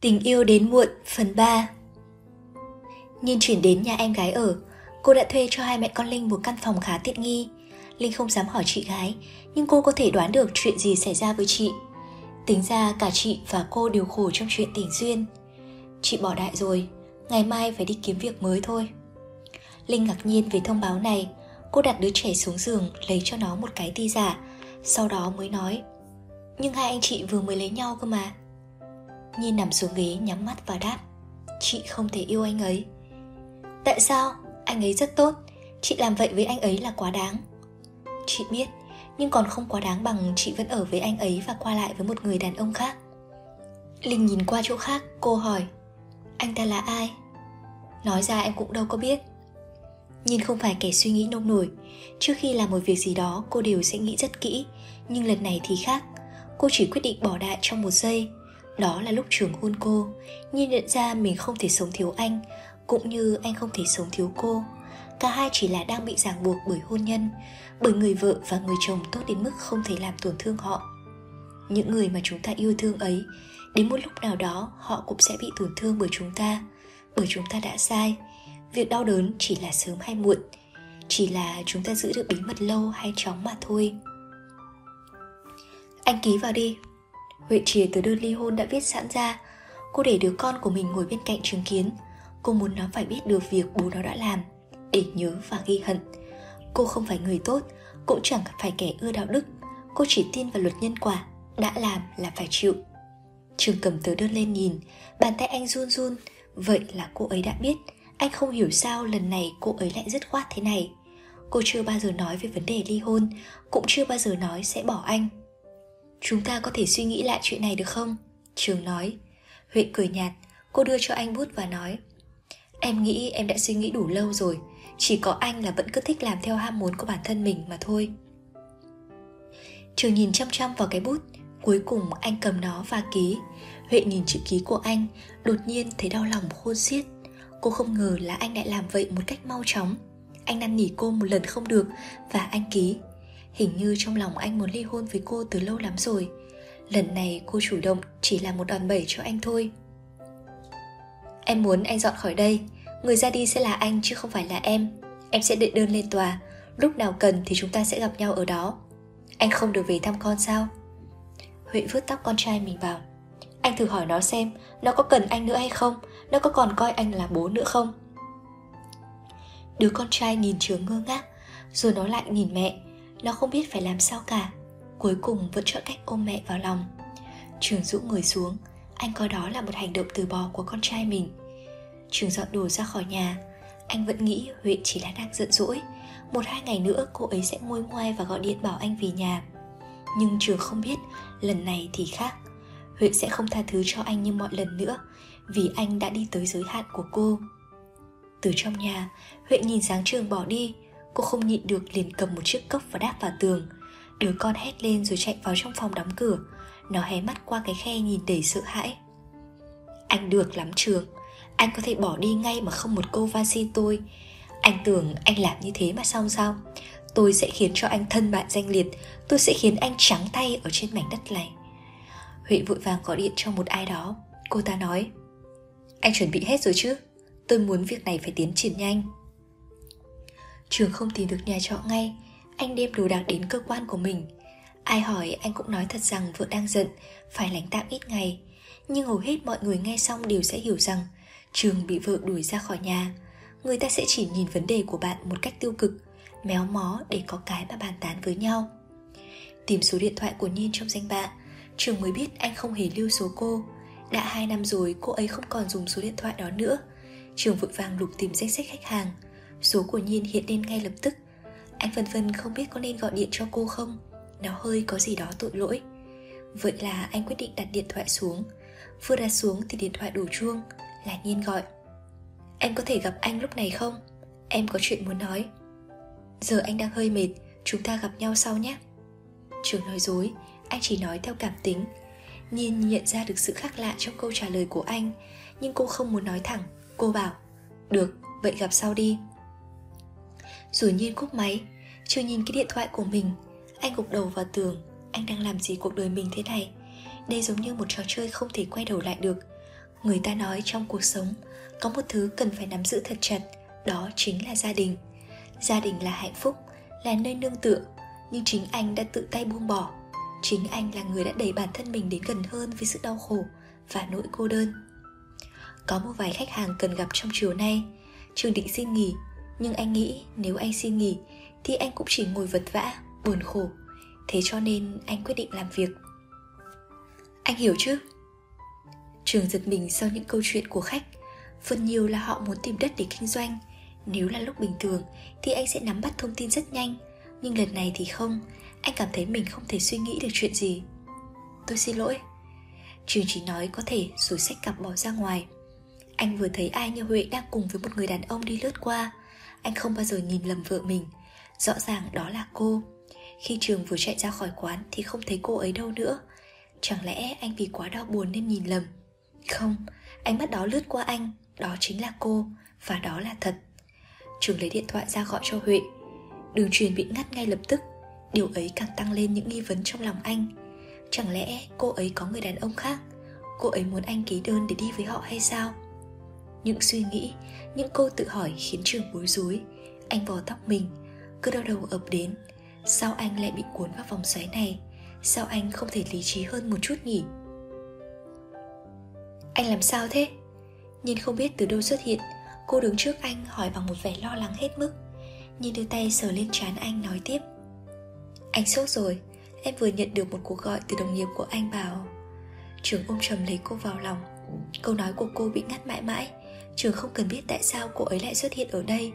Tình yêu đến muộn, phần 3 Nhiên chuyển đến nhà em gái ở, Cô đã thuê cho hai mẹ con Linh một căn phòng khá tiện nghi. Linh không dám hỏi chị gái, Nhưng cô có thể đoán được chuyện gì xảy ra với chị. Tính ra cả chị và cô đều khổ trong chuyện tình duyên. Chị bỏ đại rồi, Ngày mai phải đi kiếm việc mới thôi. Linh ngạc nhiên về thông báo này, Cô đặt đứa trẻ xuống giường, Lấy cho nó một cái ti giả, Sau đó mới nói, Nhưng hai anh chị vừa mới lấy nhau cơ mà. Nhi nằm xuống ghế, nhắm mắt và đáp, Chị không thể yêu anh ấy. Tại sao? Anh ấy rất tốt. Chị làm vậy với anh ấy là quá đáng. Chị biết, Nhưng còn không quá đáng bằng chị vẫn ở với anh ấy Và qua lại với một người đàn ông khác. Linh nhìn qua chỗ khác, Cô hỏi, Anh ta là ai? Nói ra em cũng đâu có biết. Nhìn không phải kẻ suy nghĩ nông nổi. Trước khi làm một việc gì đó, Cô đều sẽ nghĩ rất kỹ. Nhưng lần này thì khác. Cô chỉ quyết định bỏ đại trong một giây đó là lúc trường hôn cô. Nhiên nhận ra mình không thể sống thiếu anh, Cũng như anh không thể sống thiếu cô. Cả hai chỉ là đang bị ràng buộc bởi hôn nhân, Bởi người vợ và người chồng tốt đến mức không thể làm tổn thương họ. Những người mà chúng ta yêu thương ấy, Đến một lúc nào đó họ cũng sẽ bị tổn thương bởi chúng ta, Bởi chúng ta đã sai. Việc đau đớn chỉ là sớm hay muộn, Chỉ là chúng ta giữ được bí mật lâu hay chóng mà thôi. Anh ký vào đi. Huệ chìa từ đơn ly hôn đã viết sẵn ra. Cô để đứa con của mình ngồi bên cạnh chứng kiến. Cô muốn nó phải biết được việc bố nó đã làm, Để nhớ và ghi hận. Cô không phải người tốt, Cũng chẳng phải kẻ ưa đạo đức. Cô chỉ tin vào luật nhân quả, Đã làm là phải chịu. Trường cầm tờ đơn lên nhìn, Bàn tay anh run run. Vậy là cô ấy đã biết, Anh không hiểu sao lần này cô ấy lại dứt khoát thế này. Cô chưa bao giờ nói về vấn đề ly hôn, Cũng chưa bao giờ nói sẽ bỏ anh. Chúng ta có thể suy nghĩ lại chuyện này được không? Trường nói. Huệ cười nhạt, Cô đưa cho anh bút và nói. Em nghĩ em đã suy nghĩ đủ lâu rồi, Chỉ có anh là vẫn cứ thích làm theo ham muốn của bản thân mình mà thôi. Trường nhìn chăm chăm vào cái bút, Cuối cùng anh cầm nó và ký. Huệ nhìn chữ ký của anh, Đột nhiên thấy đau lòng khôn xiết. Cô không ngờ là anh lại làm vậy một cách mau chóng. Anh năn nỉ cô một lần không được Và anh ký. Hình như trong lòng anh muốn ly hôn với cô từ lâu lắm rồi. Lần này cô chủ động chỉ là một đòn bẩy cho anh thôi. Em muốn anh dọn khỏi đây. Người ra đi sẽ là anh chứ không phải là em. Em sẽ đệ đơn lên tòa. Lúc nào cần thì chúng ta sẽ gặp nhau ở đó. Anh không được về thăm con sao? Huệ vứt tóc con trai mình vào. Anh thử hỏi nó xem, Nó có cần anh nữa hay không? Nó có còn coi anh là bố nữa không? Đứa con trai nhìn trường ngơ ngác, Rồi nó lại nhìn mẹ nó không biết phải làm sao cả. Cuối cùng vẫn chọn cách ôm mẹ vào lòng. Trường rũ người xuống. Anh coi đó là một hành động từ bỏ của con trai mình. Trường dọn đồ ra khỏi nhà. Anh vẫn nghĩ Huệ chỉ là đang giận dỗi. Một hai ngày nữa cô ấy sẽ nguôi ngoai và gọi điện bảo anh về nhà. Nhưng Trường không biết Lần này thì khác. Huệ sẽ không tha thứ cho anh như mọi lần nữa, Vì anh đã đi tới giới hạn của cô. Từ trong nhà, Huệ nhìn dáng Trường bỏ đi. Cô không nhịn được liền cầm một chiếc cốc và đáp vào tường. Đứa con hét lên rồi chạy vào trong phòng đóng cửa. Nó hé mắt qua cái khe nhìn đầy sợ hãi. Anh được lắm trường. Anh có thể bỏ đi ngay mà không một câu van xin tôi. Anh tưởng anh làm như thế mà xong sao? Tôi sẽ khiến cho anh thân bại danh liệt. Tôi sẽ khiến anh trắng tay ở trên mảnh đất này. Huệ vội vàng gọi điện cho một ai đó. Cô ta nói, Anh chuẩn bị hết rồi chứ? Tôi muốn việc này phải tiến triển nhanh. Trường không tìm được nhà trọ ngay, Anh đem đồ đạc đến cơ quan của mình. Ai hỏi anh cũng nói thật rằng vợ đang giận, Phải lánh tạm ít ngày. Nhưng hầu hết mọi người nghe xong đều sẽ hiểu rằng Trường bị vợ đuổi ra khỏi nhà. Người ta sẽ chỉ nhìn vấn đề của bạn một cách tiêu cực, Méo mó để có cái mà bàn tán với nhau. Tìm số điện thoại của Nhiên trong danh bạ, Trường mới biết anh không hề lưu số cô. Đã hai năm rồi cô ấy không còn dùng số điện thoại đó nữa. Trường vội vàng lục tìm danh sách khách hàng. Số của Nhiên hiện lên ngay lập tức. Anh phân vân không biết có nên gọi điện cho cô không. Nó hơi có gì đó tội lỗi. Vậy là anh quyết định đặt điện thoại xuống. Vừa đặt xuống thì điện thoại đổ chuông Là Nhiên gọi. Em có thể gặp anh lúc này không? Em có chuyện muốn nói. Giờ anh đang hơi mệt Chúng ta gặp nhau sau nhé. Trường nói dối Anh chỉ nói theo cảm tính. Nhiên nhận ra được sự khác lạ trong câu trả lời của anh Nhưng cô không muốn nói thẳng. Cô bảo Được, vậy gặp sau đi rồi nhiên cúp máy, Chưa nhìn cái điện thoại của mình, Anh gục đầu vào tường, Anh đang làm gì cuộc đời mình thế này? Đây giống như một trò chơi không thể quay đầu lại được. Người ta nói trong cuộc sống, có một thứ cần phải nắm giữ thật chặt, đó chính là gia đình. Gia đình là hạnh phúc, là nơi nương tựa, nhưng chính anh đã tự tay buông bỏ. Chính anh là người đã đẩy bản thân mình đến gần hơn với sự đau khổ và nỗi cô đơn. Có một vài khách hàng cần gặp trong chiều nay, trường định xin nghỉ nhưng anh nghĩ nếu anh xin nghỉ, thì anh cũng chỉ ngồi vật vã, buồn khổ. Thế cho nên anh quyết định làm việc. Anh hiểu chứ? Trường giật mình sau những câu chuyện của khách. Phần nhiều là họ muốn tìm đất để kinh doanh. Nếu là lúc bình thường, thì anh sẽ nắm bắt thông tin rất nhanh. Nhưng lần này thì không. Anh cảm thấy mình không thể suy nghĩ được chuyện gì. Tôi xin lỗi. Trường chỉ nói có thể rồi xách cặp bỏ ra ngoài. Anh vừa thấy ai như huệ đang cùng với một người đàn ông đi lướt qua anh không bao giờ nhìn lầm vợ mình. Rõ ràng đó là cô. Khi trường vừa chạy ra khỏi quán thì không thấy cô ấy đâu nữa. Chẳng lẽ anh vì quá đau buồn nên nhìn lầm? Không, ánh mắt đó lướt qua anh. Đó chính là cô, và đó là thật. Trường lấy điện thoại ra gọi cho huệ. Đường truyền bị ngắt ngay lập tức. Điều ấy càng tăng lên những nghi vấn trong lòng anh. Chẳng lẽ cô ấy có người đàn ông khác? Cô ấy muốn anh ký đơn để đi với họ hay sao? Những suy nghĩ, những câu tự hỏi khiến trường bối rối. Anh vò tóc mình, cứ đau đầu ập đến. Sao anh lại bị cuốn vào vòng xoáy này? Sao anh không thể lý trí hơn một chút nhỉ? Anh làm sao thế? Nhìn không biết từ đâu xuất hiện, cô đứng trước anh hỏi bằng một vẻ lo lắng hết mức. Nhìn đưa tay sờ lên trán anh nói tiếp. Anh sốt rồi, em vừa nhận được một cuộc gọi từ đồng nghiệp của anh bảo. Trường ôm trầm lấy cô vào lòng. Câu nói của cô bị ngắt mãi mãi trường không cần biết tại sao cô ấy lại xuất hiện ở đây.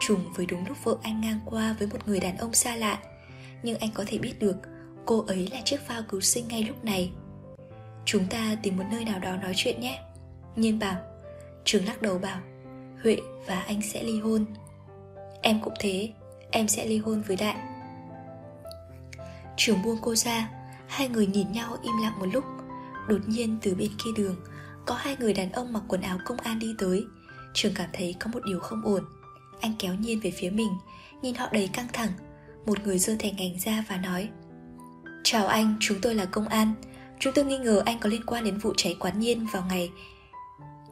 Trùng với đúng lúc vợ anh ngang qua với một người đàn ông xa lạ. Nhưng anh có thể biết được, cô ấy là chiếc phao cứu sinh ngay lúc này. Chúng ta tìm một nơi nào đó nói chuyện nhé. Nhiên bảo. Trường lắc đầu bảo, huệ và anh sẽ ly hôn. Em cũng thế, em sẽ ly hôn với đại trường buông cô ra, hai người nhìn nhau im lặng một lúc. Đột nhiên từ bên kia đường có hai người đàn ông mặc quần áo công an đi tới. Trường cảm thấy có một điều không ổn. Anh kéo nhiên về phía mình, nhìn họ đầy căng thẳng. Một người giơ thẻ ngành ra và nói, chào anh, chúng tôi là công an. Chúng tôi nghi ngờ anh có liên quan đến vụ cháy quán nhiên vào ngày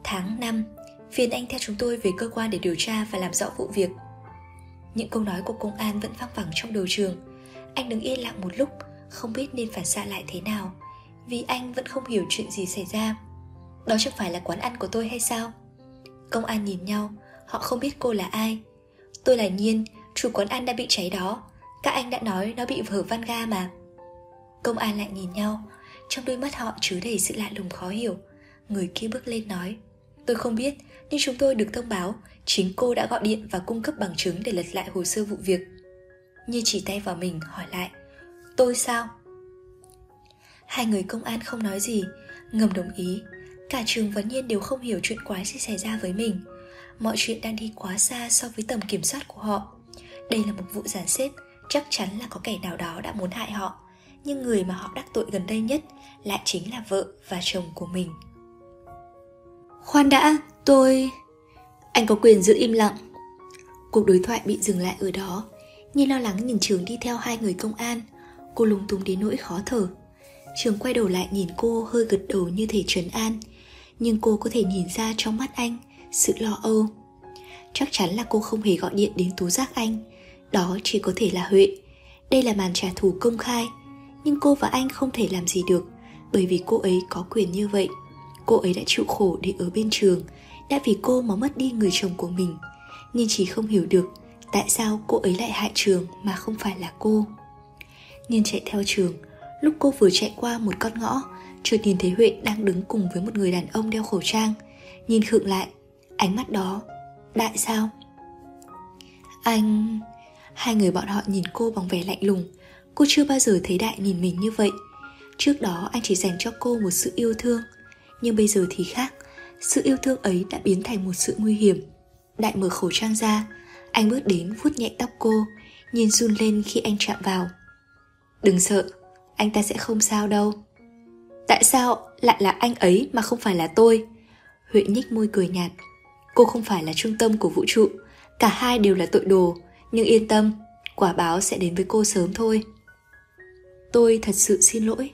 tháng 5 phiền anh theo chúng tôi về cơ quan để điều tra và làm rõ vụ việc. Những câu nói của công an vẫn vang vẳng trong đầu trường. Anh đứng yên lặng một lúc, không biết nên phản xạ lại thế nào, vì anh vẫn không hiểu chuyện gì xảy ra đó chẳng phải là quán ăn của tôi hay sao? Công an nhìn nhau, họ không biết cô là ai. Tôi là nhiên, chủ quán ăn đã bị cháy đó. Các anh đã nói nó bị vỡ van ga mà. Công an lại nhìn nhau, trong đôi mắt họ chứa đầy sự lạ lùng khó hiểu. Người kia bước lên nói, tôi không biết, nhưng chúng tôi được thông báo, chính cô đã gọi điện và cung cấp bằng chứng để lật lại hồ sơ vụ việc. Như chỉ tay vào mình, hỏi lại, tôi sao? Hai người công an không nói gì, ngầm đồng ý cả trường và nhiên đều không hiểu chuyện quái gì xảy ra với mình. Mọi chuyện đang đi quá xa so với tầm kiểm soát của họ. Đây là một vụ giàn xếp, chắc chắn là có kẻ nào đó đã muốn hại họ. Nhưng người mà họ đắc tội gần đây nhất lại chính là vợ và chồng của mình. Khoan đã, tôi anh có quyền giữ im lặng. Cuộc đối thoại bị dừng lại ở đó. Nhiên lo lắng nhìn Trường đi theo hai người công an. Cô lúng túng đến nỗi khó thở. Trường quay đầu lại nhìn cô, hơi gật đầu như thể trấn an. Nhưng cô có thể nhìn ra trong mắt anh Sự lo âu. Chắc chắn là cô không hề gọi điện đến tố giác anh. Đó chỉ có thể là Huệ. Đây là màn trả thù công khai, Nhưng cô và anh không thể làm gì được, Bởi vì cô ấy có quyền như vậy. Cô ấy đã chịu khổ để ở bên trường, Đã vì cô mà mất đi người chồng của mình. Nhưng chỉ không hiểu được tại sao cô ấy lại hại trường mà không phải là cô. Nhiên chạy theo trường, lúc cô vừa chạy qua một con ngõ chợt nhìn thấy huệ đang đứng cùng với một người đàn ông đeo khẩu trang. Nhìn khựng lại, ánh mắt đó, đại sao? Anh hai người bọn họ nhìn cô bằng vẻ lạnh lùng. Cô chưa bao giờ thấy đại nhìn mình như vậy. Trước đó, anh chỉ dành cho cô một sự yêu thương. Nhưng bây giờ thì khác. Sự yêu thương ấy đã biến thành một sự nguy hiểm. Đại mở khẩu trang ra. Anh bước đến, vuốt nhẹ tóc cô. Nhìn run lên khi anh chạm vào. Đừng sợ. Anh ta sẽ không sao đâu. Tại sao lại là anh ấy mà không phải là tôi? Huệ nhích môi cười nhạt. Cô không phải là trung tâm của vũ trụ. Cả hai đều là tội đồ. Nhưng yên tâm, Quả báo sẽ đến với cô sớm thôi. Tôi thật sự xin lỗi.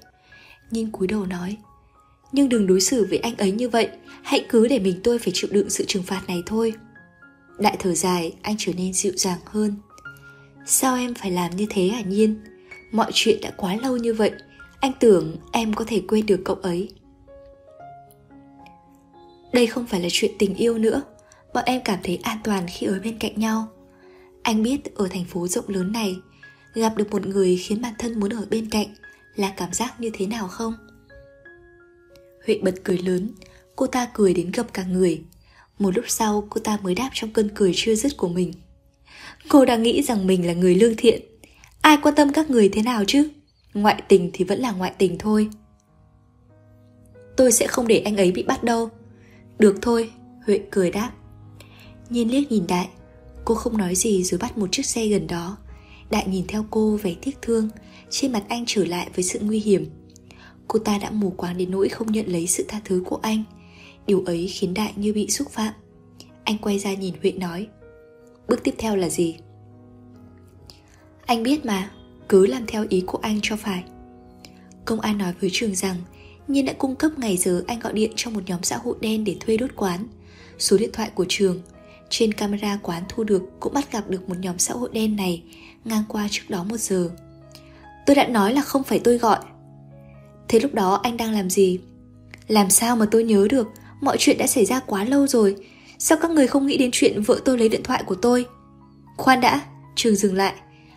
Nhìn cúi đầu nói. Nhưng đừng đối xử với anh ấy như vậy. Hãy cứ để mình tôi phải chịu đựng sự trừng phạt này thôi. Đại thở dài, anh trở nên dịu dàng hơn. Sao em phải làm như thế hả Nhiên? Mọi chuyện đã quá lâu như vậy. Anh tưởng em có thể quên được cậu ấy. Đây không phải là chuyện tình yêu nữa. Bọn em cảm thấy an toàn khi ở bên cạnh nhau. Anh biết ở thành phố rộng lớn này, Gặp được một người khiến bản thân muốn ở bên cạnh Là cảm giác như thế nào không? Huệ bật cười lớn, Cô ta cười đến gập cả người. Một lúc sau, cô ta mới đáp trong cơn cười chưa dứt của mình. Cô đang nghĩ rằng mình là người lương thiện. Ai quan tâm các người thế nào chứ? Ngoại tình thì vẫn là ngoại tình thôi. Tôi sẽ không để anh ấy bị bắt đâu. Được thôi Huệ cười đáp. Nhiên liếc nhìn Đại. Cô không nói gì rồi bắt một chiếc xe gần đó. Đại nhìn theo cô vẻ tiếc thương. Trên mặt anh trở lại với sự nguy hiểm. Cô ta đã mù quáng đến nỗi không nhận lấy sự tha thứ của anh. Điều ấy khiến Đại như bị xúc phạm. Anh quay ra nhìn Huệ nói Bước tiếp theo là gì? Anh biết mà, cứ làm theo ý của anh cho phải. Công an nói với Trường rằng, Nhiên đã cung cấp ngày giờ anh gọi điện cho một nhóm xã hội đen để thuê đốt quán. Số điện thoại của Trường, Trên camera quán thu được cũng bắt gặp được một nhóm xã hội đen này Ngang qua trước đó một giờ. Tôi đã nói là không phải tôi gọi. Thế lúc đó anh đang làm gì? Làm sao mà tôi nhớ được? Mọi chuyện đã xảy ra quá lâu rồi. Sao các người không nghĩ đến chuyện vợ tôi lấy điện thoại của tôi? Khoan đã, Trường dừng lại.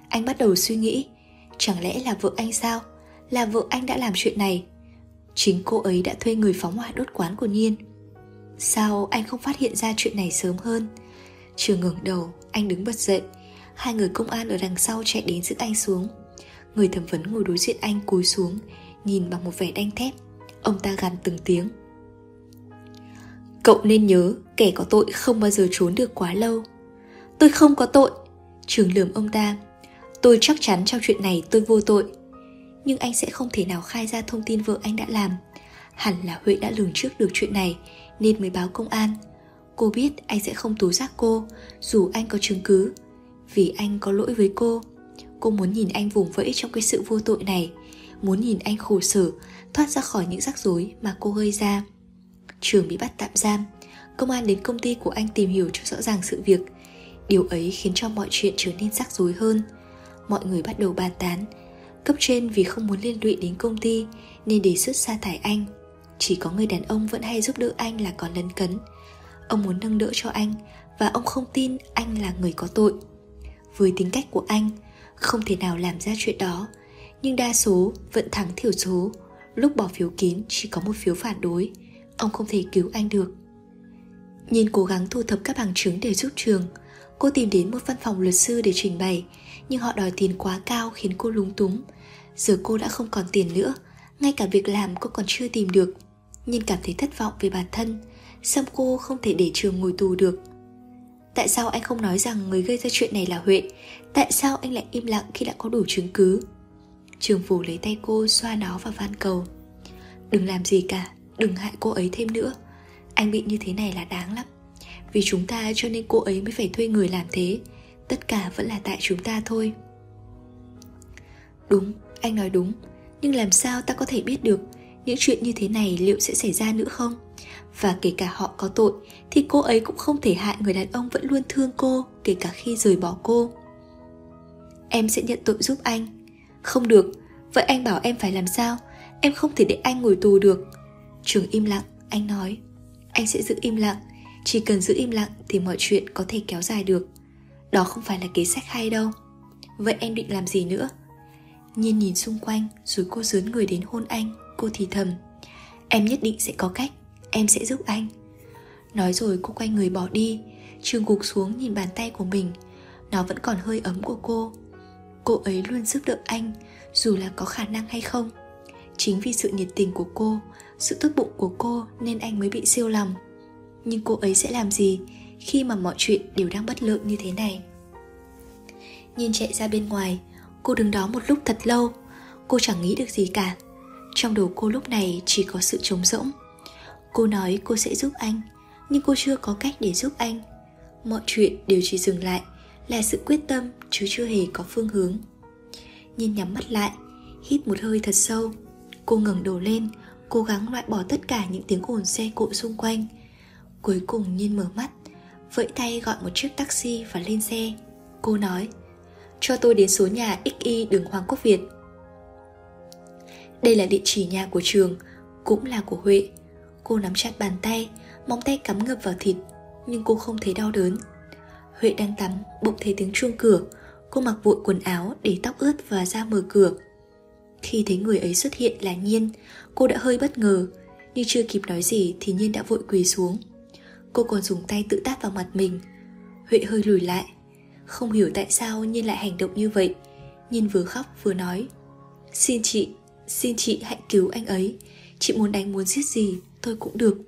Anh bắt đầu suy nghĩ. Chẳng lẽ là vợ anh sao? Là vợ anh đã làm chuyện này. Chính cô ấy đã thuê người phóng hỏa đốt quán của Nhiên. Sao anh không phát hiện ra chuyện này sớm hơn? Trường ngẩng đầu, Anh đứng bật dậy. Hai người công an ở đằng sau chạy đến giữ anh xuống. Người thẩm vấn ngồi đối diện anh cúi xuống, Nhìn bằng một vẻ đanh thép. Ông ta gằn từng tiếng. Cậu nên nhớ, kẻ có tội không bao giờ trốn được quá lâu. Tôi không có tội. Trường lườm ông ta. Tôi chắc chắn trong chuyện này tôi vô tội. Nhưng anh sẽ không thể nào khai ra thông tin vợ anh đã làm. Hẳn là Huệ đã lường trước được chuyện này, Nên mới báo công an. Cô biết anh sẽ không tố giác cô, Dù anh có chứng cứ. Vì anh có lỗi với cô. Cô muốn nhìn anh vùng vẫy trong cái sự vô tội này. Muốn nhìn anh khổ sở, Thoát ra khỏi những rắc rối mà cô gây ra. Trường bị bắt tạm giam. Công an đến công ty của anh tìm hiểu cho rõ ràng sự việc. Điều ấy khiến cho mọi chuyện trở nên rắc rối hơn. Mọi người bắt đầu bàn tán. Cấp trên vì không muốn liên lụy đến công ty, Nên đề xuất sa thải anh. Chỉ có người đàn ông vẫn hay giúp đỡ anh là còn lấn cấn. Ông muốn nâng đỡ cho anh, Và ông không tin anh là người có tội. Với tính cách của anh, Không thể nào làm ra chuyện đó. Nhưng đa số vẫn thắng thiểu số. Lúc bỏ phiếu kín, chỉ có một phiếu phản đối. Ông không thể cứu anh được. Nhìn cố gắng thu thập các bằng chứng để giúp trường, Cô tìm đến một văn phòng luật sư để trình bày. Nhưng họ đòi tiền quá cao khiến cô lúng túng. Giờ cô đã không còn tiền nữa, Ngay cả việc làm cô còn chưa tìm được Nhìn cảm thấy thất vọng về bản thân, Xong cô không thể để trường ngồi tù được. Tại sao anh không nói rằng người gây ra chuyện này là Huệ? Tại sao anh lại im lặng khi đã có đủ chứng cứ? Trường phủ lấy tay cô xoa nó và van cầu. Đừng làm gì cả, Đừng hại cô ấy thêm nữa. Anh bị như thế này là đáng lắm. Vì chúng ta cho nên cô ấy mới phải thuê người làm thế. Tất cả vẫn là tại chúng ta thôi. Đúng, anh nói đúng. Nhưng làm sao ta có thể biết được Những chuyện như thế này liệu sẽ xảy ra nữa không? Và kể cả họ có tội Thì cô ấy cũng không thể hại người đàn ông vẫn luôn thương cô Kể cả khi rời bỏ cô. Em sẽ nhận tội giúp anh. Không được Vậy anh bảo em phải làm sao? Em không thể để anh ngồi tù được. Trường im lặng, anh nói. Anh sẽ giữ im lặng. Chỉ cần giữ im lặng thì mọi chuyện có thể kéo dài được. Đó không phải là kế sách hay đâu. Vậy em định làm gì nữa? Nhiên nhìn xung quanh, Rồi cô dướn người đến hôn anh. Cô thì thầm, Em nhất định sẽ có cách, Em sẽ giúp anh. Nói rồi cô quay người bỏ đi. Trường gục xuống nhìn bàn tay của mình. Nó vẫn còn hơi ấm của cô. Cô ấy luôn giúp đỡ anh, Dù là có khả năng hay không. Chính vì sự nhiệt tình của cô, Sự tốt bụng của cô nên anh mới bị siêu lòng. Nhưng cô ấy sẽ làm gì? Khi mà mọi chuyện đều đang bất lợi như thế này. Nhìn chạy ra bên ngoài, Cô đứng đó một lúc thật lâu. Cô chẳng nghĩ được gì cả. Trong đầu cô lúc này chỉ có sự trống rỗng. Cô nói cô sẽ giúp anh, Nhưng cô chưa có cách để giúp anh. Mọi chuyện đều chỉ dừng lại Là sự quyết tâm chứ chưa hề có phương hướng. Nhìn nhắm mắt lại, Hít một hơi thật sâu. Cô ngẩng đầu lên, Cố gắng loại bỏ tất cả những tiếng ồn xe cộ xung quanh. Cuối cùng Nhiên mở mắt. Vẫy tay gọi một chiếc taxi và lên xe. Cô nói, Cho tôi đến số nhà XY đường Hoàng Quốc Việt. Đây là địa chỉ nhà của trường, Cũng là của Huệ. Cô nắm chặt bàn tay, Móng tay cắm ngập vào thịt, Nhưng cô không thấy đau đớn. Huệ đang tắm, Bỗng thấy tiếng chuông cửa. Cô mặc vội quần áo để tóc ướt và ra mở cửa. Khi thấy người ấy xuất hiện là Nhiên, Cô đã hơi bất ngờ. Nhưng chưa kịp nói gì thì Nhiên đã vội quỳ xuống. Cô còn dùng tay tự tát vào mặt mình. Huệ hơi lùi lại. Không hiểu tại sao Nhiên lại hành động như vậy. Nhiên vừa khóc vừa nói Xin chị, xin chị hãy cứu anh ấy. Chị muốn đánh muốn giết gì Tôi cũng được.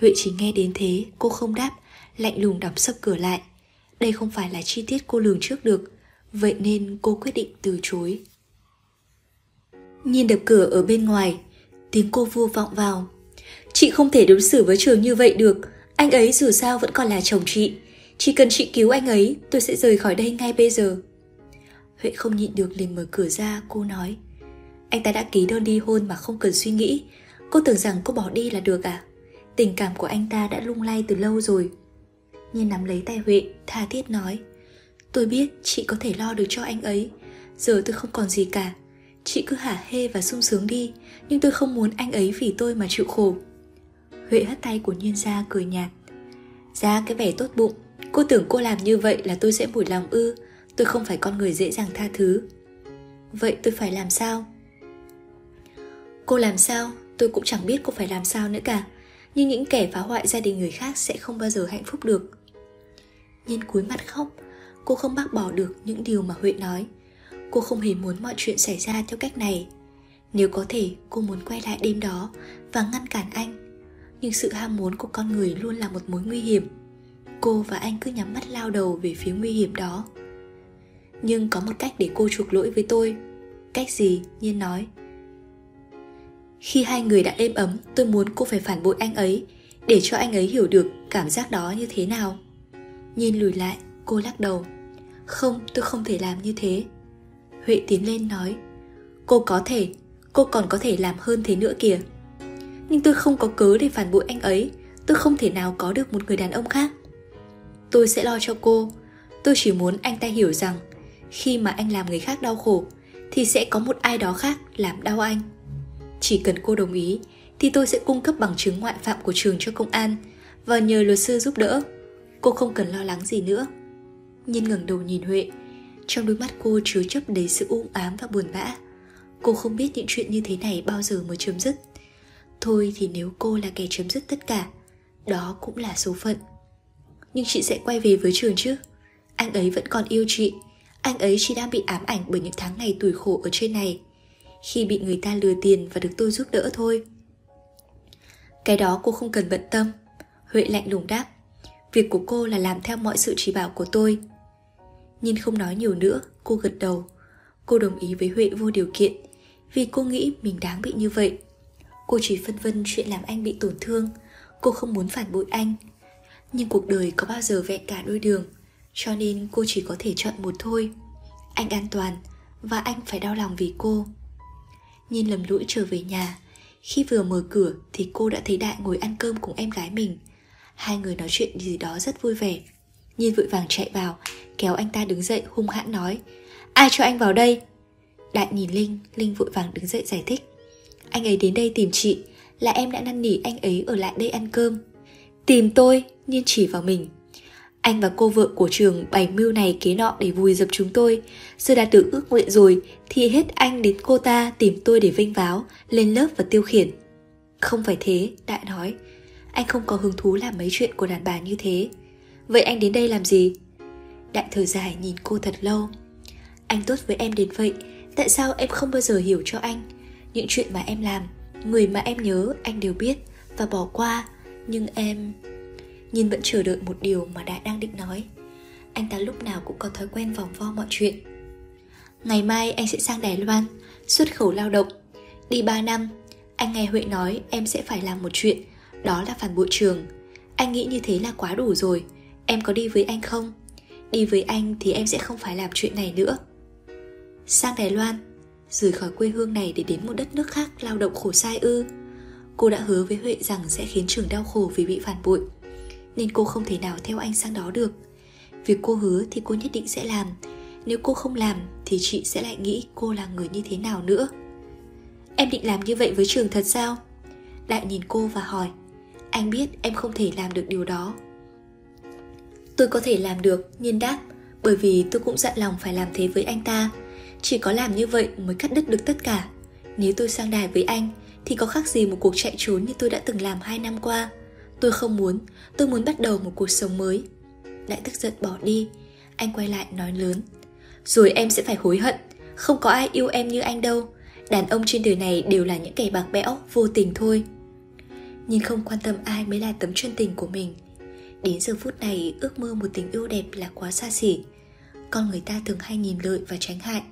Huệ chỉ nghe đến thế Cô không đáp Lạnh lùng đóng sập cửa lại. Đây không phải là chi tiết cô lường trước được. Vậy nên cô quyết định từ chối. Nhìn đập cửa ở bên ngoài. Tiếng cô vô vọng vào. Chị không thể đối xử với trường như vậy được. Anh ấy dù sao vẫn còn là chồng chị. Chỉ cần chị cứu anh ấy, Tôi sẽ rời khỏi đây ngay bây giờ. Huệ không nhịn được liền mở cửa ra, Cô nói. Anh ta đã ký đơn ly hôn mà không cần suy nghĩ. Cô tưởng rằng cô bỏ đi là được à? Tình cảm của anh ta đã lung lay từ lâu rồi. Nhiên nắm lấy tay Huệ, Tha thiết nói. Tôi biết chị có thể lo được cho anh ấy. Giờ tôi không còn gì cả. Chị cứ hả hê và sung sướng đi. Nhưng tôi không muốn anh ấy vì tôi mà chịu khổ. Huệ hất tay của Nhiên ra cười nhạt. Ra cái vẻ tốt bụng, Cô tưởng cô làm như vậy là tôi sẽ mùi lòng ư, Tôi không phải con người dễ dàng tha thứ. Vậy tôi phải làm sao? Cô làm sao? Tôi cũng chẳng biết cô phải làm sao nữa cả, Nhưng những kẻ phá hoại gia đình người khác sẽ không bao giờ hạnh phúc được. Nhiên cúi mặt khóc, Cô không bác bỏ được những điều mà Huệ nói. Cô không hề muốn mọi chuyện xảy ra theo cách này. Nếu có thể, cô muốn quay lại đêm đó Và ngăn cản anh. Nhưng sự ham muốn của con người luôn là một mối nguy hiểm. Cô và anh cứ nhắm mắt lao đầu về phía nguy hiểm đó. Nhưng có một cách để cô chuộc lỗi với tôi. Cách gì? Nhiên nói. Khi hai người đã êm ấm Tôi muốn cô phải phản bội anh ấy Để cho anh ấy hiểu được cảm giác đó như thế nào. Nhiên lùi lại Cô lắc đầu. Không tôi không thể làm như thế. Huệ tiến lên nói. Cô có thể, cô còn có thể làm hơn thế nữa kìa. Nhưng tôi không có cớ để phản bội anh ấy. Tôi không thể nào có được một người đàn ông khác. Tôi sẽ lo cho cô. Tôi chỉ muốn anh ta hiểu rằng, Khi mà anh làm người khác đau khổ, Thì sẽ có một ai đó khác làm đau anh. Chỉ cần cô đồng ý, Thì tôi sẽ cung cấp bằng chứng ngoại phạm của trường cho công an Và nhờ luật sư giúp đỡ. Cô không cần lo lắng gì nữa. Nhiên ngẩng đầu nhìn Huệ. Trong đôi mắt cô chứa chấp đầy sự u ám và buồn bã. Cô không biết những chuyện như thế này bao giờ mới chấm dứt. Thôi thì nếu cô là kẻ chấm dứt tất cả Đó cũng là số phận. Nhưng chị sẽ quay về với trường chứ. Anh ấy vẫn còn yêu chị. Anh ấy chỉ đang bị ám ảnh bởi những tháng ngày tủi khổ ở trên này. Khi bị người ta lừa tiền và được tôi giúp đỡ thôi. Cái đó cô không cần bận tâm. Huệ lạnh lùng đáp Việc của cô là làm theo mọi sự chỉ bảo của tôi. Nhìn không nói nhiều nữa, cô gật đầu. Cô đồng ý với Huệ vô điều kiện, vì cô nghĩ mình đáng bị như vậy. Cô chỉ phân vân chuyện làm anh bị tổn thương, cô không muốn phản bội anh. Nhưng cuộc đời có bao giờ vẹn cả đôi đường, cho nên cô chỉ có thể chọn một thôi. Anh an toàn, và anh phải đau lòng vì cô. Nhìn lầm lũi trở về nhà, khi vừa mở cửa thì cô đã thấy Đại ngồi ăn cơm cùng em gái mình. Hai người nói chuyện gì đó rất vui vẻ. Nhiên vội vàng chạy vào Kéo anh ta đứng dậy hung hãn nói Ai cho anh vào đây Đại nhìn Linh Linh vội vàng đứng dậy giải thích anh ấy đến đây tìm chị Là em đã năn nỉ anh ấy ở lại đây ăn cơm. Tìm tôi Nhiên chỉ vào mình. Anh và cô vợ của trường bày mưu này kế nọ để vùi dập chúng tôi. Giờ đã được ước nguyện rồi Thì hết anh đến cô ta tìm tôi để vinh váo Lên lớp và tiêu khiển. Không phải thế, Đại nói. Anh không có hứng thú làm mấy chuyện của đàn bà như thế. Vậy anh đến đây làm gì? Đại thở dài nhìn cô thật lâu. Anh tốt với em đến vậy Tại sao em không bao giờ hiểu cho anh? Những chuyện mà em làm, Người mà em nhớ, anh đều biết Và bỏ qua. Nhưng em Nhìn vẫn chờ đợi một điều mà Đại đang định nói. Anh ta lúc nào cũng có thói quen vòng vo mọi chuyện. Ngày mai anh sẽ sang Đài Loan, Xuất khẩu lao động. Đi 3 năm, Anh nghe Huệ nói em sẽ phải làm một chuyện, Đó là phản bội trường. Anh nghĩ như thế là quá đủ rồi. Em có đi với anh không? Đi với anh thì em sẽ không phải làm chuyện này nữa. Sang Đài Loan Rời khỏi quê hương này để đến một đất nước khác lao động khổ sai ư. Cô đã hứa với Huệ rằng sẽ khiến trường đau khổ vì bị phản bội Nên cô không thể nào theo anh sang đó được. Việc cô hứa thì cô nhất định sẽ làm Nếu cô không làm thì chị sẽ lại nghĩ cô là người như thế nào nữa. Em định làm như vậy với trường thật sao? Đại nhìn cô và hỏi Anh biết em không thể làm được điều đó. Tôi có thể làm được, nhiên đáp Bởi vì tôi cũng dặn lòng phải làm thế với anh ta. Chỉ có làm như vậy mới cắt đứt được tất cả. Nếu tôi sang đài với anh Thì có khác gì một cuộc chạy trốn như tôi đã từng làm hai năm qua? Tôi không muốn, tôi muốn bắt đầu một cuộc sống mới. Lại tức giận bỏ đi. Anh quay lại nói lớn. Rồi em sẽ phải hối hận. Không có ai yêu em như anh đâu. Đàn ông trên đời này đều là những kẻ bạc bẽo, vô tình thôi. Nhưng không quan tâm ai mới là tấm chân tình của mình. Đến giờ phút này ước mơ một tình yêu đẹp là quá xa xỉ. Con người ta thường hay nhìn lợi và tránh hại.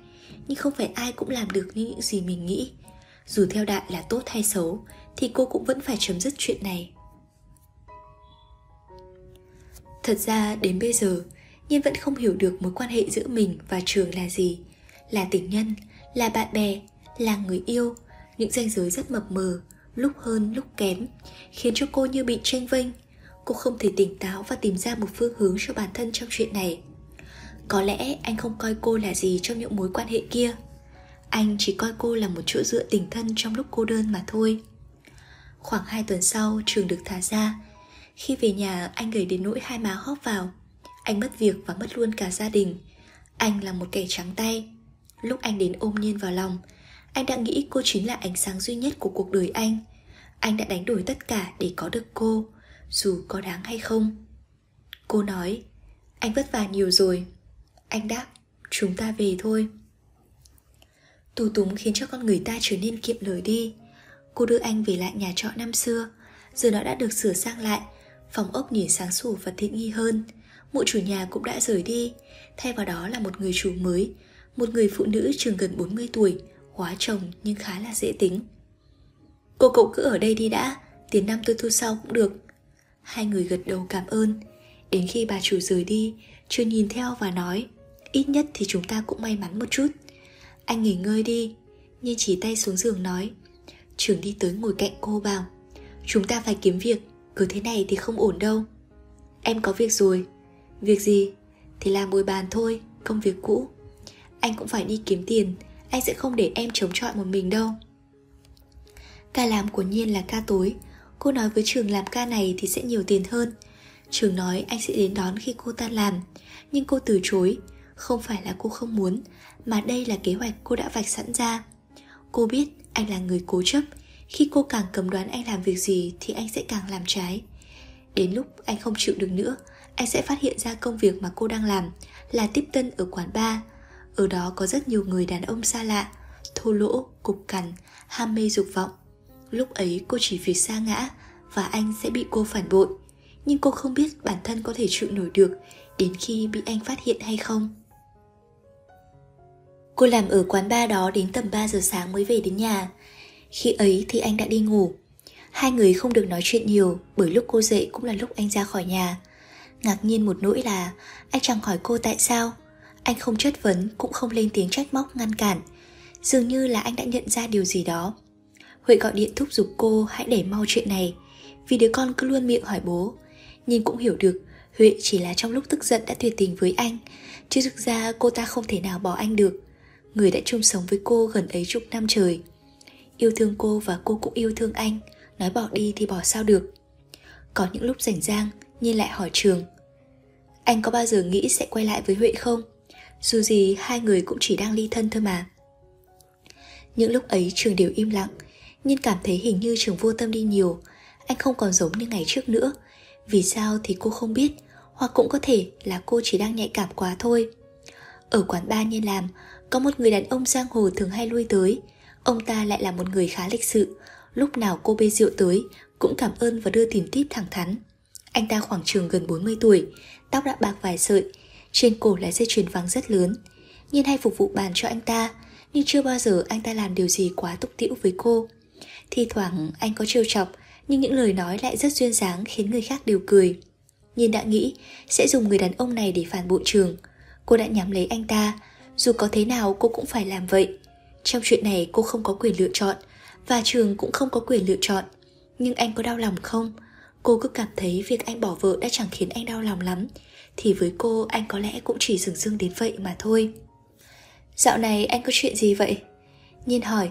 Nhưng không phải ai cũng làm được như những gì mình nghĩ. Dù theo đại là tốt hay xấu Thì cô cũng vẫn phải chấm dứt chuyện này. Thật ra đến bây giờ Nhiên vẫn không hiểu được mối quan hệ giữa mình và trường là gì. Là tình nhân, là bạn bè, là người yêu. Những ranh giới rất mập mờ Lúc hơn lúc kém Khiến cho cô như bị tranh vênh. Cô không thể tỉnh táo và tìm ra một phương hướng cho bản thân trong chuyện này có lẽ anh không coi cô là gì trong những mối quan hệ kia. Anh chỉ coi cô là một chỗ dựa tình thân trong lúc cô đơn mà thôi. Khoảng 2 tuần sau, trường được thả ra. Khi về nhà, anh gầy đến nỗi hai má hóp vào. Anh mất việc và mất luôn cả gia đình. Anh là một kẻ trắng tay. Lúc anh đến ôm nhiên vào lòng, anh đã nghĩ cô chính là ánh sáng duy nhất của cuộc đời anh. Anh đã đánh đổi tất cả để có được cô, dù có đáng hay không. Cô nói, anh vất vả nhiều rồi anh đáp, chúng ta về thôi. Tù túng khiến cho con người ta trở nên kiệm lời đi. Cô đưa anh về lại nhà trọ năm xưa. Giờ nó đã được sửa sang lại, phòng ốc nhìn sáng sủa và tiện nghi hơn. Mụ chủ nhà cũng đã rời đi. Thay vào đó là một người chủ mới, một người phụ nữ chừng gần 40 tuổi, hóa chồng nhưng khá là dễ tính. Cô cậu cứ ở đây đi đã, tiền năm tôi thu sau cũng được. Hai người gật đầu cảm ơn. Đến khi bà chủ rời đi, Chưa nhìn theo và nói Ít nhất thì chúng ta cũng may mắn một chút. Anh nghỉ ngơi đi. Nhiên chỉ tay xuống giường nói. Trường đi tới ngồi cạnh cô bảo Chúng ta phải kiếm việc, Cứ thế này thì không ổn đâu. Em có việc rồi. Việc gì? Thì làm bồi bàn thôi, Công việc cũ. Anh cũng phải đi kiếm tiền, Anh sẽ không để em chống chọi một mình đâu. Ca làm của Nhiên là ca tối. Cô nói với Trường làm ca này thì sẽ nhiều tiền hơn. Trường nói anh sẽ đến đón khi cô tan làm, Nhưng cô từ chối. Không phải là cô không muốn Mà đây là kế hoạch cô đã vạch sẵn ra. Cô biết anh là người cố chấp. Khi cô càng cầm đoán anh làm việc gì Thì anh sẽ càng làm trái. Đến lúc anh không chịu được nữa Anh sẽ phát hiện ra công việc mà cô đang làm Là tiếp tân ở quán bar. Ở đó có rất nhiều người đàn ông xa lạ Thô lỗ, cục cằn, ham mê dục vọng. Lúc ấy cô chỉ vì xa ngã Và anh sẽ bị cô phản bội. Nhưng cô không biết bản thân có thể chịu nổi được Đến khi bị anh phát hiện hay không. Cô làm ở quán bar đó đến tầm 3 giờ sáng mới về đến nhà. Khi ấy thì anh đã đi ngủ. Hai người không được nói chuyện nhiều, Bởi lúc cô dậy cũng là lúc anh ra khỏi nhà. Ngạc nhiên một nỗi là, Anh chẳng hỏi cô tại sao. Anh không chất vấn, cũng không lên tiếng trách móc, ngăn cản. Dường như là anh đã nhận ra điều gì đó. Huệ gọi điện thúc giục cô hãy để mau chuyện này, Vì đứa con cứ luôn miệng hỏi bố. Nhưng cũng hiểu được, Huệ chỉ là trong lúc tức giận đã tuyệt tình với anh, Chứ thực ra cô ta không thể nào bỏ anh được. Người đã chung sống với cô gần ấy chục năm trời. Yêu thương cô và cô cũng yêu thương anh. Nói bỏ đi thì bỏ sao được. Có những lúc rảnh rang Nhiên lại hỏi Trường. Anh có bao giờ nghĩ sẽ quay lại với Huệ không? Dù gì hai người cũng chỉ đang ly thân thôi mà. Những lúc ấy Trường đều im lặng. Nhưng cảm thấy hình như trường vô tâm đi nhiều. Anh không còn giống như ngày trước nữa. Vì sao thì cô không biết. Hoặc cũng có thể là cô chỉ đang nhạy cảm quá thôi. Ở quán bar nhiên làm có một người đàn ông giang hồ thường hay lui tới. Ông ta lại là một người khá lịch sự. Lúc nào cô bê rượu tới, Cũng cảm ơn và đưa tiền tip thẳng thắn. Anh ta khoảng trường gần 40 tuổi, Tóc đã bạc vài sợi, Trên cổ là dây chuyền vàng rất lớn. Nhiên hay phục vụ bàn cho anh ta, Nhưng chưa bao giờ anh ta làm điều gì quá túc tĩu với cô. Thi thoảng anh có trêu chọc, Nhưng những lời nói lại rất duyên dáng Khiến người khác đều cười. Nhìn đã nghĩ sẽ dùng người đàn ông này để phản bội trường. Cô đã nhắm lấy anh ta dù có thế nào cô cũng phải làm vậy. Trong chuyện này cô không có quyền lựa chọn, Và trường cũng không có quyền lựa chọn. Nhưng anh có đau lòng không? Cô cứ cảm thấy việc anh bỏ vợ đã chẳng khiến anh đau lòng lắm. Thì với cô, anh có lẽ cũng chỉ dừng dưng đến vậy mà thôi. Dạo này anh có chuyện gì vậy? Nhiên hỏi.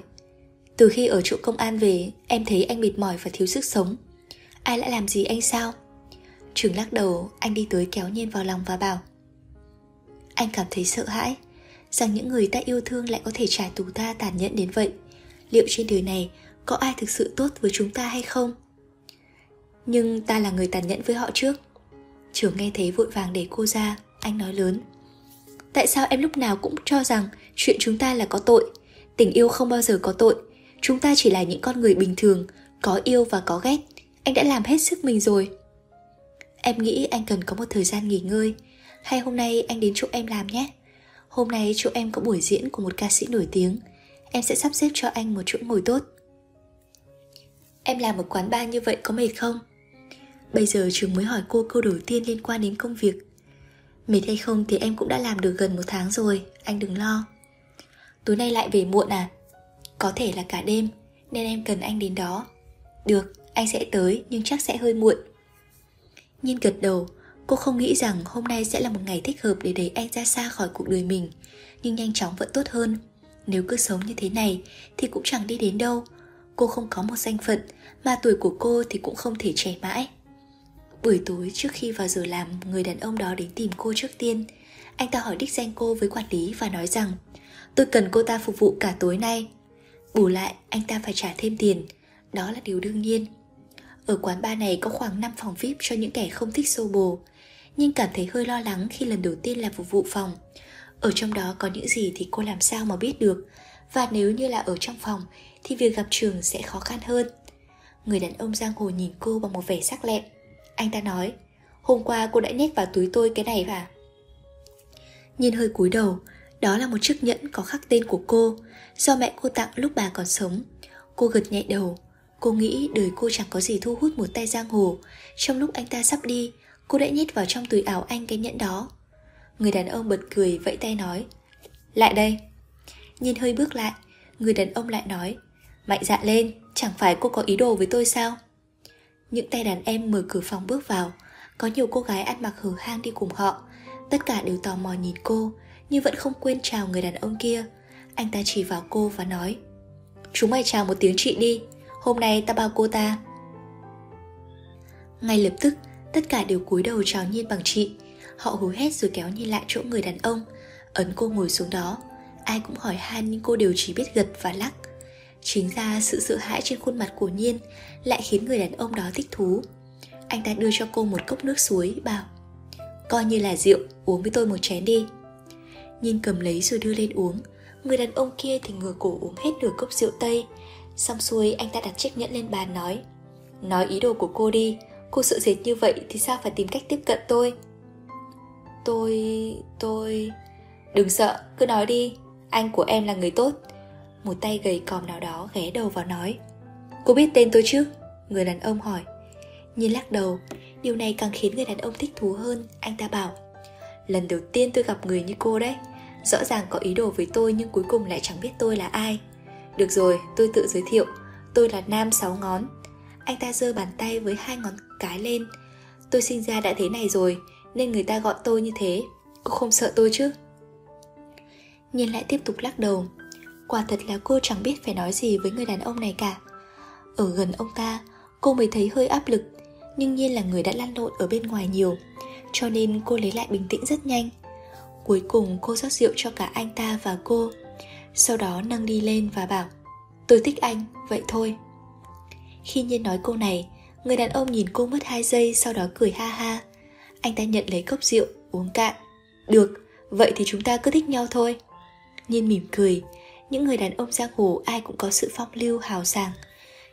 Từ khi ở chỗ công an về, Em thấy anh mệt mỏi và thiếu sức sống. Ai lại làm gì anh sao? Trường lắc đầu, Anh đi tới kéo Nhiên vào lòng và bảo. Anh cảm thấy sợ hãi. Rằng những người ta yêu thương lại có thể trả tù ta tàn nhẫn đến vậy. Liệu trên đời này Có ai thực sự tốt với chúng ta hay không? Nhưng ta là người tàn nhẫn với họ trước. Trường nghe thấy vội vàng để cô ra, Anh nói lớn. Tại sao em lúc nào cũng cho rằng Chuyện chúng ta là có tội? Tình yêu không bao giờ có tội. Chúng ta chỉ là những con người bình thường, Có yêu và có ghét. Anh đã làm hết sức mình rồi. Em nghĩ anh cần có một thời gian nghỉ ngơi. Hay hôm nay anh đến chỗ em làm nhé. Hôm nay chỗ em có buổi diễn của một ca sĩ nổi tiếng. Em sẽ sắp xếp cho anh một chỗ ngồi tốt. Em làm một quán bar như vậy có mệt không? Bây giờ trường mới hỏi cô câu đầu tiên liên quan đến công việc. Mệt hay không thì em cũng đã làm được gần một tháng rồi Anh đừng lo. Tối nay lại về muộn à? Có thể là cả đêm Nên em cần anh đến đó. Được, anh sẽ tới nhưng chắc sẽ hơi muộn. Nhiên gật đầu. Cô không nghĩ rằng hôm nay sẽ là một ngày thích hợp để đẩy anh ra xa khỏi cuộc đời mình, Nhưng nhanh chóng vẫn tốt hơn. Nếu cứ sống như thế này Thì cũng chẳng đi đến đâu. Cô không có một danh phận, Mà tuổi của cô thì cũng không thể trẻ mãi. Buổi tối trước khi vào giờ làm, Người đàn ông đó đến tìm cô trước tiên. Anh ta hỏi đích danh cô với quản lý Và nói rằng, Tôi cần cô ta phục vụ cả tối nay. Bù lại, anh ta phải trả thêm tiền. Đó là điều đương nhiên. Ở quán bar này có khoảng 5 phòng VIP cho những kẻ không thích xô bồ, Nhưng cảm thấy hơi lo lắng khi lần đầu tiên làm phục vụ phòng. Ở trong đó có những gì thì cô làm sao mà biết được, Và nếu như là ở trong phòng Thì việc gặp trường sẽ khó khăn hơn. Người đàn ông giang hồ nhìn cô bằng một vẻ sắc lẹm. Anh ta nói, Hôm qua cô đã nhét vào túi tôi cái này và Nhìn hơi cúi đầu, đó là một chiếc nhẫn có khắc tên của cô. Do mẹ cô tặng lúc bà còn sống, Cô gật nhẹ đầu. Cô nghĩ đời cô chẳng có gì thu hút một tay giang hồ. Trong lúc anh ta sắp đi Cô đã nhét vào trong túi áo anh cái nhẫn đó. Người đàn ông bật cười vẫy tay nói Lại đây. Nhìn hơi bước lại Người đàn ông lại nói Mạnh dạn lên Chẳng phải cô có ý đồ với tôi sao? Những tay đàn em mở cửa phòng bước vào. Có nhiều cô gái ăn mặc hở hang đi cùng họ. Tất cả đều tò mò nhìn cô nhưng vẫn không quên chào người đàn ông kia. Anh ta chỉ vào cô và nói Chúng mày chào một tiếng chị đi, hôm nay ta bao cô ta. Ngay lập tức, tất cả đều cúi đầu chào Nhiên bằng chị. Họ hú hét rồi kéo Nhiên lại chỗ người đàn ông, ấn cô ngồi xuống đó. Ai cũng hỏi han nhưng cô đều chỉ biết gật và lắc. Chính ra sự sợ hãi trên khuôn mặt của Nhiên lại khiến người đàn ông đó thích thú. Anh ta đưa cho cô một cốc nước suối, bảo Coi như là rượu, uống với tôi một chén đi. Nhiên cầm lấy rồi đưa lên uống Người đàn ông kia thì ngửa cổ uống hết nửa cốc rượu tây Xong xuôi anh ta đặt chiếc nhẫn lên bàn nói Nói ý đồ của cô đi Cô sợ dệt như vậy thì sao phải tìm cách tiếp cận tôi? Tôi... tôi... Đừng sợ, cứ nói đi Anh của em là người tốt. Một tay gầy còm nào đó ghé đầu vào nói Cô biết tên tôi chứ? Người đàn ông hỏi. Nhìn lắc đầu Điều này càng khiến người đàn ông thích thú hơn Anh ta bảo Lần đầu tiên tôi gặp người như cô đấy Rõ ràng có ý đồ với tôi nhưng cuối cùng lại chẳng biết tôi là ai. Được rồi, tôi tự giới thiệu. Tôi là Nam Sáu Ngón. Anh ta giơ bàn tay với hai ngón cái lên. Tôi sinh ra đã thế này rồi Nên người ta gọi tôi như thế. Cô không sợ tôi chứ? Nhiên lại tiếp tục lắc đầu. Quả thật là cô chẳng biết phải nói gì với người đàn ông này cả. Ở gần ông ta Cô mới thấy hơi áp lực Nhưng Nhiên là người đã lăn lộn ở bên ngoài nhiều Cho nên cô lấy lại bình tĩnh rất nhanh. Cuối cùng cô rót rượu cho cả anh ta và cô. Sau đó nâng đi lên và bảo Tôi thích anh, vậy thôi. Khi Nhiên nói câu này Người đàn ông nhìn cô mất 2 giây Sau đó cười ha ha. Anh ta nhận lấy cốc rượu, uống cạn. Được, vậy thì chúng ta cứ thích nhau thôi. Nhiên mỉm cười. Những người đàn ông giang hồ ai cũng có sự phong lưu hào sảng.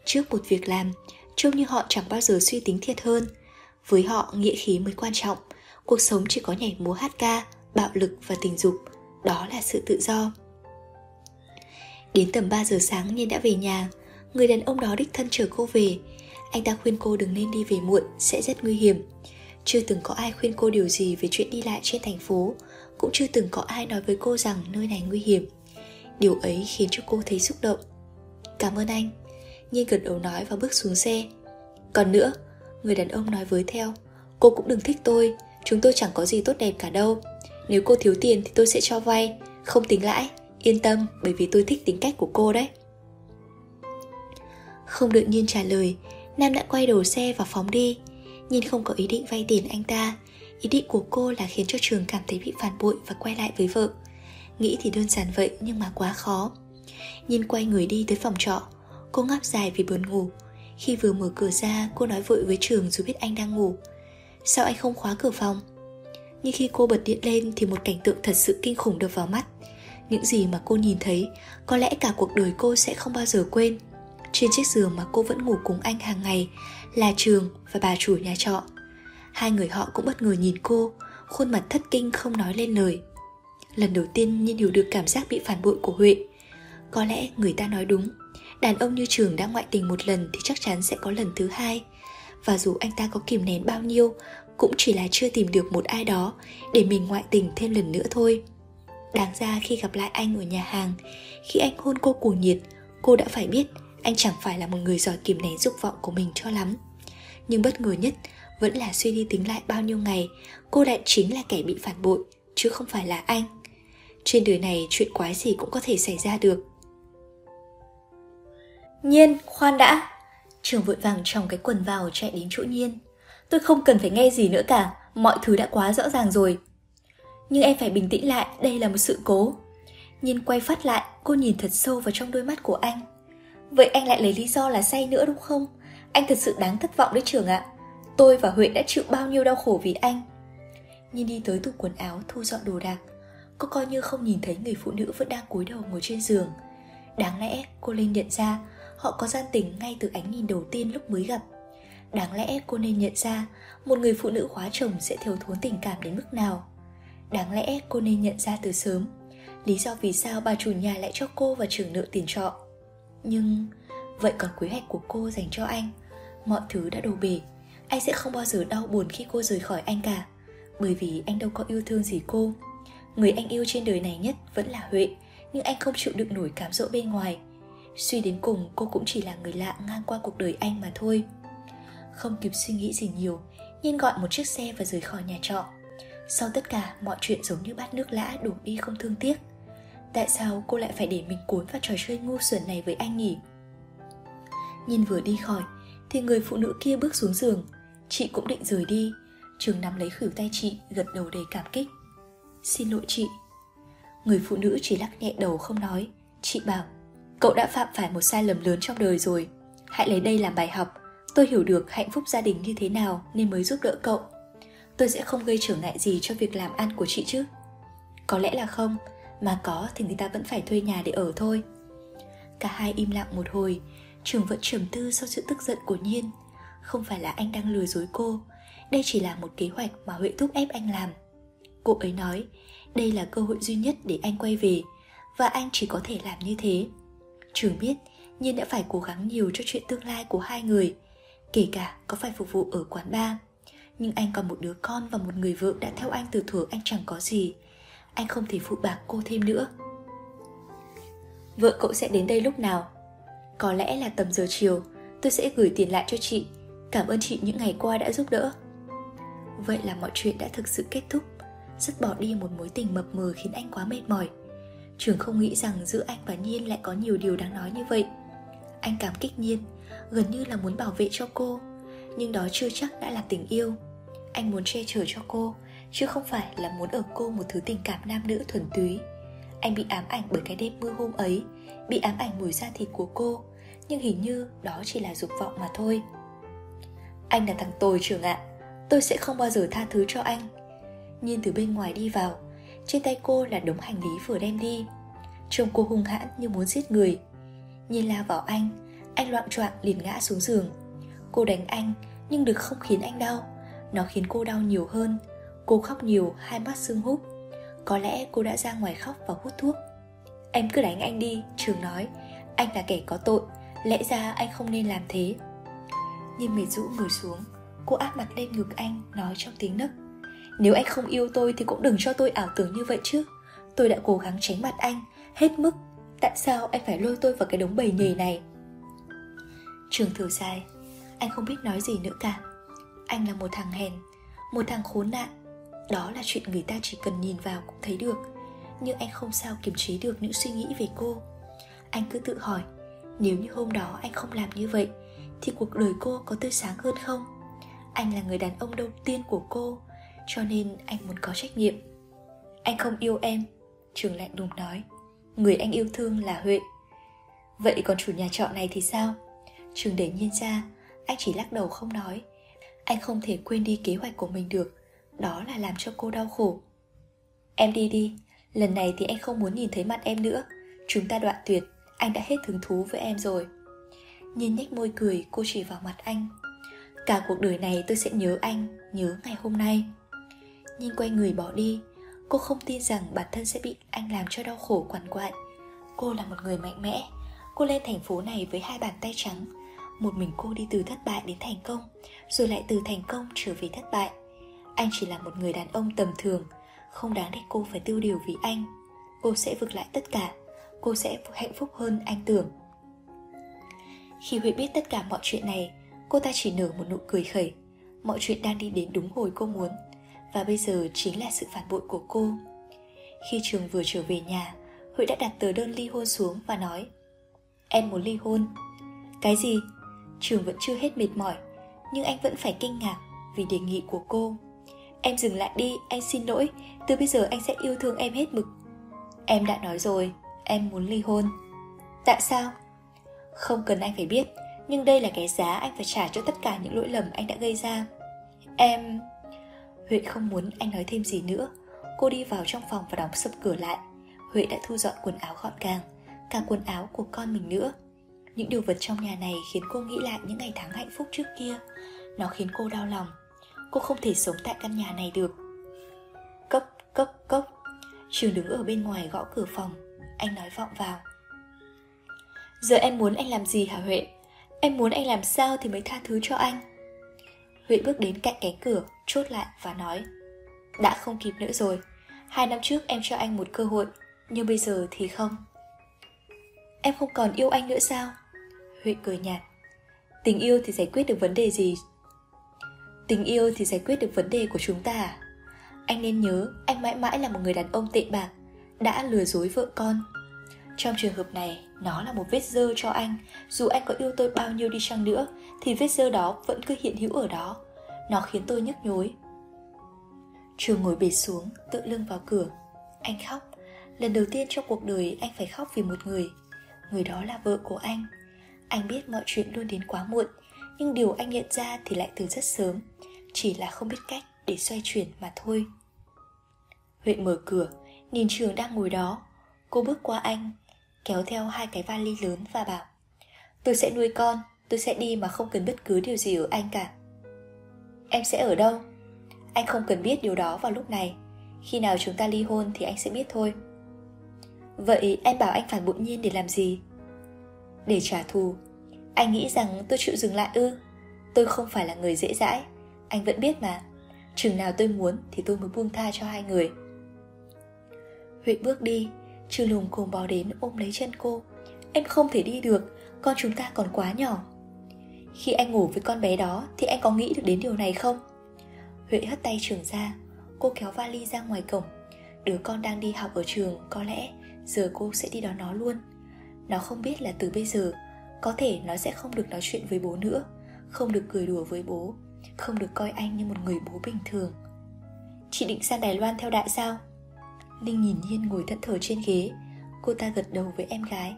Trước một việc làm Trông như họ chẳng bao giờ suy tính thiệt hơn. Với họ nghĩa khí mới quan trọng. Cuộc sống chỉ có nhảy múa hát ca bạo lực và tình dục. Đó là sự tự do đến tầm 3 giờ sáng nhiên đã về nhà. Người đàn ông đó đích thân chở cô về. Anh ta khuyên cô đừng nên đi về muộn sẽ rất nguy hiểm. Chưa từng có ai khuyên cô điều gì về chuyện đi lại trên thành phố. Cũng chưa từng có ai nói với cô rằng nơi này nguy hiểm. Điều ấy khiến cho cô thấy xúc động. Cảm ơn anh. Nhiên gật đầu nói và bước xuống xe. Còn nữa, người đàn ông nói với theo, cô cũng đừng thích tôi, chúng tôi chẳng có gì tốt đẹp cả đâu. Nếu cô thiếu tiền thì tôi sẽ cho vay, không tính lãi, yên tâm bởi vì tôi thích tính cách của cô đấy. Không đợi Nhiên trả lời, Nam đã quay đầu xe và phóng đi. Nhiên không có ý định vay tiền anh ta. Ý định của cô là khiến cho Trường cảm thấy bị phản bội và quay lại với vợ. Nghĩ thì đơn giản vậy nhưng mà quá khó. Nhiên quay người đi tới phòng trọ. Cô ngáp dài vì buồn ngủ. Khi vừa mở cửa ra, cô nói vội với Trường dù biết anh đang ngủ. Sao anh không khóa cửa phòng? Nhưng khi cô bật điện lên thì một cảnh tượng thật sự kinh khủng đập vào mắt. Những gì mà cô nhìn thấy, có lẽ cả cuộc đời cô sẽ không bao giờ quên. Trên chiếc giường mà cô vẫn ngủ cùng anh hàng ngày là Trường và bà chủ nhà trọ. Hai người họ cũng bất ngờ nhìn cô, khuôn mặt thất kinh không nói lên lời. Lần đầu tiên Nhiên hiểu được cảm giác bị phản bội của Huệ. Có lẽ người ta nói đúng, đàn ông như Trường đã ngoại tình một lần thì chắc chắn sẽ có lần thứ hai. Và dù anh ta có kìm nén bao nhiêu, cũng chỉ là chưa tìm được một ai đó để mình ngoại tình thêm lần nữa thôi. Đáng ra khi gặp lại anh ở nhà hàng, khi anh hôn cô cuồng nhiệt, cô đã phải biết anh chẳng phải là một người giỏi kìm nén dục vọng của mình cho lắm. Nhưng bất ngờ nhất vẫn là suy đi tính lại bao nhiêu ngày, cô lại chính là kẻ bị phản bội, chứ không phải là anh. Trên đời này chuyện quái gì cũng có thể xảy ra được. Nhiên, khoan đã. Trường vội vàng trong cái quần vào chạy đến chỗ Nhiên. Tôi không cần phải nghe gì nữa cả, mọi thứ đã quá rõ ràng rồi. Nhưng em phải bình tĩnh lại, đây là một sự cố. nhìn quay phát lại, cô nhìn thật sâu vào trong đôi mắt của anh. Vậy anh lại lấy lý do là say nữa đúng không? Anh thật sự đáng thất vọng đấy trường ạ. Tôi và Huệ đã chịu bao nhiêu đau khổ vì anh. nhìn đi tới tủ quần áo thu dọn đồ đạc. Cô coi như không nhìn thấy người phụ nữ vẫn đang cúi đầu ngồi trên giường. Đáng lẽ cô nên nhận ra họ có gian tình ngay từ ánh nhìn đầu tiên lúc mới gặp. Đáng lẽ cô nên nhận ra một người phụ nữ khóa chồng sẽ thiếu thốn tình cảm đến mức nào. Đáng lẽ cô nên nhận ra từ sớm. Lý do vì sao bà chủ nhà lại cho cô và trưởng nợ tiền trọ. Nhưng vậy còn kế hoạch của cô dành cho anh. Mọi thứ đã đổ bể. Anh sẽ không bao giờ đau buồn khi cô rời khỏi anh cả. Bởi vì anh đâu có yêu thương gì cô. Người anh yêu trên đời này nhất vẫn là Huệ, Nhưng anh không chịu đựng nổi cám dỗ bên ngoài. Suy đến cùng, cô cũng chỉ là người lạ ngang qua cuộc đời anh mà thôi. Không kịp suy nghĩ gì nhiều, Nhiên gọi một chiếc xe và rời khỏi nhà trọ. Sau tất cả, mọi chuyện giống như bát nước lã đổ đi không thương tiếc. Tại sao cô lại phải để mình cuốn vào trò chơi ngu xuẩn này với anh nhỉ? Nhìn vừa đi khỏi, Thì người phụ nữ kia bước xuống giường. Chị cũng định rời đi. Trường nắm lấy khỉu tay chị, gật đầu đầy cảm kích. Xin lỗi chị. Người phụ nữ chỉ lắc nhẹ đầu không nói. Chị bảo, Cậu đã phạm phải một sai lầm lớn trong đời rồi. Hãy lấy đây làm bài học. Tôi hiểu được hạnh phúc gia đình như thế nào Nên mới giúp đỡ cậu. Tôi sẽ không gây trở ngại gì cho việc làm ăn của chị chứ. Có lẽ là không, mà có thì người ta vẫn phải thuê nhà để ở thôi. Cả hai im lặng một hồi, trường vẫn trầm tư sau sự tức giận của nhiên. Không phải là anh đang lừa dối cô, đây chỉ là một kế hoạch mà huệ thúc ép anh làm. Cô ấy nói, đây là cơ hội duy nhất để anh quay về, và anh chỉ có thể làm như thế. Trường biết, nhiên đã phải cố gắng nhiều cho chuyện tương lai của hai người, kể cả có phải phục vụ ở quán bar nhưng anh còn một đứa con và một người vợ đã theo anh từ thuở anh chẳng có gì. Anh không thể phụ bạc cô thêm nữa. Vợ cậu sẽ đến đây lúc nào? Có lẽ là tầm giờ chiều. Tôi sẽ gửi tiền lại cho chị. Cảm ơn chị những ngày qua đã giúp đỡ. Vậy là mọi chuyện đã thực sự kết thúc. Rất bỏ đi một mối tình mập mờ khiến anh quá mệt mỏi. Trường không nghĩ rằng giữa anh và Nhiên lại có nhiều điều đáng nói như vậy. Anh cảm kích Nhiên Gần như là muốn bảo vệ cho cô. Nhưng đó chưa chắc đã là tình yêu. Anh muốn che chở cho cô, chứ không phải là muốn ở cô một thứ tình cảm nam nữ thuần túy. Anh bị ám ảnh bởi cái đêm mưa hôm ấy, bị ám ảnh mùi da thịt của cô, nhưng hình như đó chỉ là dục vọng mà thôi. Anh là thằng tồi trường ạ, tôi sẽ không bao giờ tha thứ cho anh. Nhìn từ bên ngoài đi vào, trên tay cô là đống hành lý vừa đem đi. Trông cô hung hãn như muốn giết người. Nhìn la vào anh anh loạn choạng liền ngã xuống giường cô đánh anh nhưng được không khiến anh đau. Nó khiến cô đau nhiều hơn. Cô khóc nhiều, hai mắt sưng húp. Có lẽ cô đã ra ngoài khóc và hút thuốc. Em cứ đánh anh đi, Trường nói. Anh là kẻ có tội, lẽ ra anh không nên làm thế. Nhưng mệt rũ người xuống Cô áp mặt lên ngực anh, nói trong tiếng nấc. Nếu anh không yêu tôi thì cũng đừng cho tôi ảo tưởng như vậy chứ. Tôi đã cố gắng tránh mặt anh, hết mức. Tại sao anh phải lôi tôi vào cái đống bầy nhầy này? Trường thở dài. Anh không biết nói gì nữa cả. Anh là một thằng hèn, Một thằng khốn nạn. Đó là chuyện người ta chỉ cần nhìn vào cũng thấy được. Nhưng anh không sao kiềm chế được những suy nghĩ về cô. Anh cứ tự hỏi, Nếu như hôm đó anh không làm như vậy, Thì cuộc đời cô có tươi sáng hơn không? Anh là người đàn ông đầu tiên của cô, Cho nên anh muốn có trách nhiệm. Anh không yêu em, Trường lạnh lùng nói. Người anh yêu thương là Huệ. Vậy còn chủ nhà trọ này thì sao? Trường để nhiên ra anh chỉ lắc đầu không nói. Anh không thể quên đi kế hoạch của mình được. Đó là làm cho cô đau khổ. Em đi đi. Lần này thì anh không muốn nhìn thấy mặt em nữa. Chúng ta đoạn tuyệt. Anh đã hết hứng thú với em rồi. Nhiên nhếch môi cười, cô chỉ vào mặt anh. Cả cuộc đời này tôi sẽ nhớ anh, Nhớ ngày hôm nay. Nhiên quay người bỏ đi, Cô không tin rằng bản thân sẽ bị anh làm cho đau khổ quằn quại. Cô là một người mạnh mẽ. Cô lên thành phố này với hai bàn tay trắng. Một mình cô đi từ thất bại đến thành công, Rồi lại từ thành công trở về thất bại. Anh chỉ là một người đàn ông tầm thường, Không đáng để cô phải tiêu điều vì anh. Cô sẽ vực lại tất cả, Cô sẽ hạnh phúc hơn anh tưởng. Khi Huệ biết tất cả mọi chuyện này, Cô ta chỉ nở một nụ cười khẩy. Mọi chuyện đang đi đến đúng hồi cô muốn, Và bây giờ chính là sự phản bội của cô. Khi Trường vừa trở về nhà Huệ đã đặt tờ đơn ly hôn xuống và nói, Em muốn ly hôn. Cái gì? Trường vẫn chưa hết mệt mỏi Nhưng anh vẫn phải kinh ngạc vì đề nghị của cô. Em dừng lại đi, anh xin lỗi Từ bây giờ anh sẽ yêu thương em hết mực. Em đã nói rồi, em muốn ly hôn. Tại sao? Không cần anh phải biết Nhưng đây là cái giá anh phải trả cho tất cả những lỗi lầm anh đã gây ra. Em... Huệ không muốn anh nói thêm gì nữa. Cô đi vào trong phòng và đóng sập cửa lại. Huệ đã thu dọn quần áo gọn gàng cả quần áo của con mình nữa những điều vật trong nhà này khiến cô nghĩ lại những ngày tháng hạnh phúc trước kia. Nó khiến cô đau lòng. Cô không thể sống tại căn nhà này được. Cốc cốc cốc. Trường đứng ở bên ngoài gõ cửa phòng. Anh nói vọng vào. Giờ em muốn anh làm gì hả huệ? Em muốn anh làm sao thì mới tha thứ cho anh? Huệ bước đến cạnh cánh cửa, chốt lại và nói. Đã không kịp nữa rồi. Hai năm trước em cho anh một cơ hội, nhưng bây giờ thì không. Em không còn yêu anh nữa sao? Huệ cười nhạt. Tình yêu thì giải quyết được vấn đề gì? Tình yêu thì giải quyết được vấn đề của chúng ta à? Anh nên nhớ, Anh mãi mãi là một người đàn ông tệ bạc, Đã lừa dối vợ con. Trong trường hợp này, Nó là một vết dơ cho anh. Dù anh có yêu tôi bao nhiêu đi chăng nữa, Thì vết dơ đó vẫn cứ hiện hữu ở đó. Nó khiến tôi nhức nhối. Trường ngồi bệt xuống Tự lưng vào cửa. Anh khóc. Lần đầu tiên trong cuộc đời anh phải khóc vì một người. Người đó là vợ của anh anh biết mọi chuyện luôn đến quá muộn, nhưng điều anh nhận ra thì lại từ rất sớm, chỉ là không biết cách để xoay chuyển mà thôi. Huệ mở cửa, nhìn trường đang ngồi đó. Cô bước qua anh, kéo theo hai cái vali lớn và bảo, tôi sẽ nuôi con, tôi sẽ đi mà không cần bất cứ điều gì ở anh cả. Em sẽ ở đâu? Anh không cần biết điều đó vào lúc này. Khi nào chúng ta ly hôn thì anh sẽ biết thôi. Vậy em bảo anh phản bội nhiên để làm gì? Để trả thù. Anh nghĩ rằng tôi chịu dừng lại ư? Tôi không phải là người dễ dãi. Anh vẫn biết mà. Chừng nào tôi muốn thì tôi mới buông tha cho hai người. Huệ bước đi. Trừ lùng cùng bò đến ôm lấy chân cô. Em không thể đi được. Con chúng ta còn quá nhỏ. Khi anh ngủ với con bé đó Thì anh có nghĩ được đến điều này không? Huệ hất tay trường ra. Cô kéo vali ra ngoài cổng. Đứa con đang đi học ở trường, Có lẽ giờ cô sẽ đi đón nó luôn. Nó không biết là từ bây giờ có thể nó sẽ không được nói chuyện với bố nữa, không được cười đùa với bố, không được coi anh như một người bố bình thường. Chị định sang đài loan theo đại sao? Linh nhìn hiên ngồi thẫn thờ trên ghế. Cô ta gật đầu với em gái.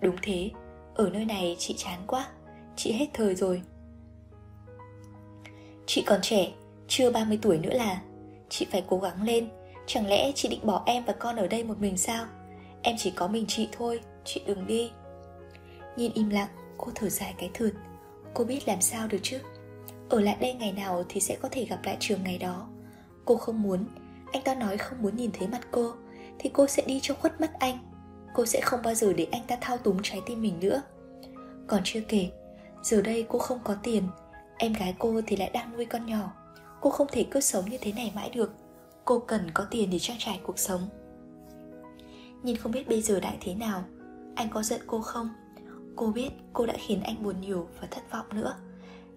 Đúng thế, ở nơi này chị chán quá, chị hết thời rồi. Chị còn trẻ, chưa 30 tuổi nữa là. Chị phải cố gắng lên, chẳng lẽ chị định bỏ em và con ở đây một mình sao? Em chỉ có mình chị thôi, Chị đừng đi. Nhìn im lặng, cô thở dài cái thượt. Cô biết làm sao được chứ? Ở lại đây ngày nào thì sẽ có thể gặp lại trường ngày đó. Cô không muốn. Anh ta nói không muốn nhìn thấy mặt cô, Thì cô sẽ đi cho khuất mắt anh. Cô sẽ không bao giờ để anh ta thao túng trái tim mình nữa. Còn chưa kể, Giờ đây cô không có tiền. Em gái cô thì lại đang nuôi con nhỏ. Cô không thể cứ sống như thế này mãi được. Cô cần có tiền để trang trải cuộc sống. Nhìn không biết bây giờ đại thế nào, Anh có giận cô không? Cô biết cô đã khiến anh buồn nhiều và thất vọng nữa.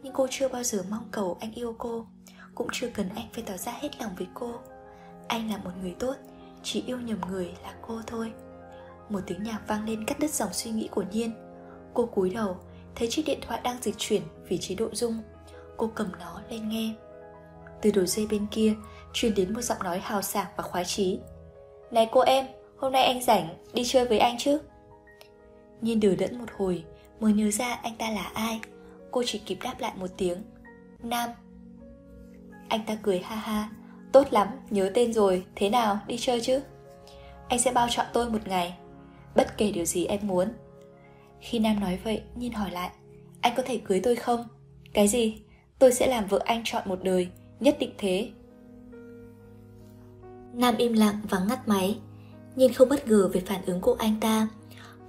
Nhưng cô chưa bao giờ mong cầu anh yêu cô Cũng chưa cần anh phải tỏ ra hết lòng với cô. Anh là một người tốt Chỉ yêu nhầm người là cô thôi. Một tiếng nhạc vang lên cắt đứt dòng suy nghĩ của Nhiên. Cô cúi đầu Thấy chiếc điện thoại đang dịch chuyển vì chế độ rung. Cô cầm nó lên nghe. Từ đầu dây bên kia truyền đến một giọng nói hào sảng và khoái chí. Này cô em, hôm nay anh rảnh, đi chơi với anh chứ? Nhìn đờ đẫn một hồi Mới nhớ ra anh ta là ai. Cô chỉ kịp đáp lại một tiếng. Nam. Anh ta cười ha ha. Tốt lắm, nhớ tên rồi, thế nào, đi chơi chứ? Anh sẽ bao chọn tôi một ngày. Bất kể điều gì em muốn. Khi Nam nói vậy, nhìn hỏi lại Anh có thể cưới tôi không? Cái gì? Tôi sẽ làm vợ anh chọn một đời Nhất định thế. Nam im lặng và ngắt máy. Nhìn không bất ngờ về phản ứng của anh ta.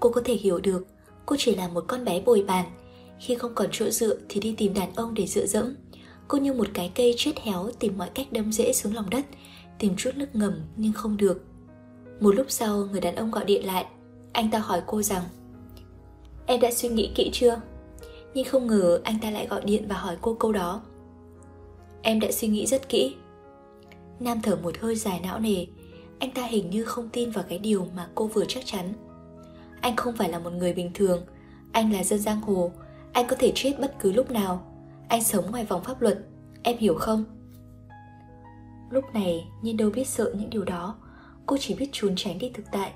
Cô có thể hiểu được, Cô chỉ là một con bé bồi bàn. Khi không còn chỗ dựa thì đi tìm đàn ông để dựa dẫm. Cô như một cái cây chết héo tìm mọi cách đâm rễ xuống lòng đất, Tìm chút nước ngầm nhưng không được. Một lúc sau, người đàn ông gọi điện lại. Anh ta hỏi cô rằng, Em đã suy nghĩ kỹ chưa? Nhưng không ngờ anh ta lại gọi điện và hỏi cô câu đó. Em đã suy nghĩ rất kỹ. Nam thở một hơi dài não nề. Anh ta hình như không tin vào cái điều mà cô vừa chắc chắn anh không phải là một người bình thường. Anh là dân giang hồ. Anh có thể chết bất cứ lúc nào. Anh sống ngoài vòng pháp luật. Em hiểu không? Lúc này, Nhiên đâu biết sợ những điều đó. Cô chỉ biết trốn tránh đi thực tại.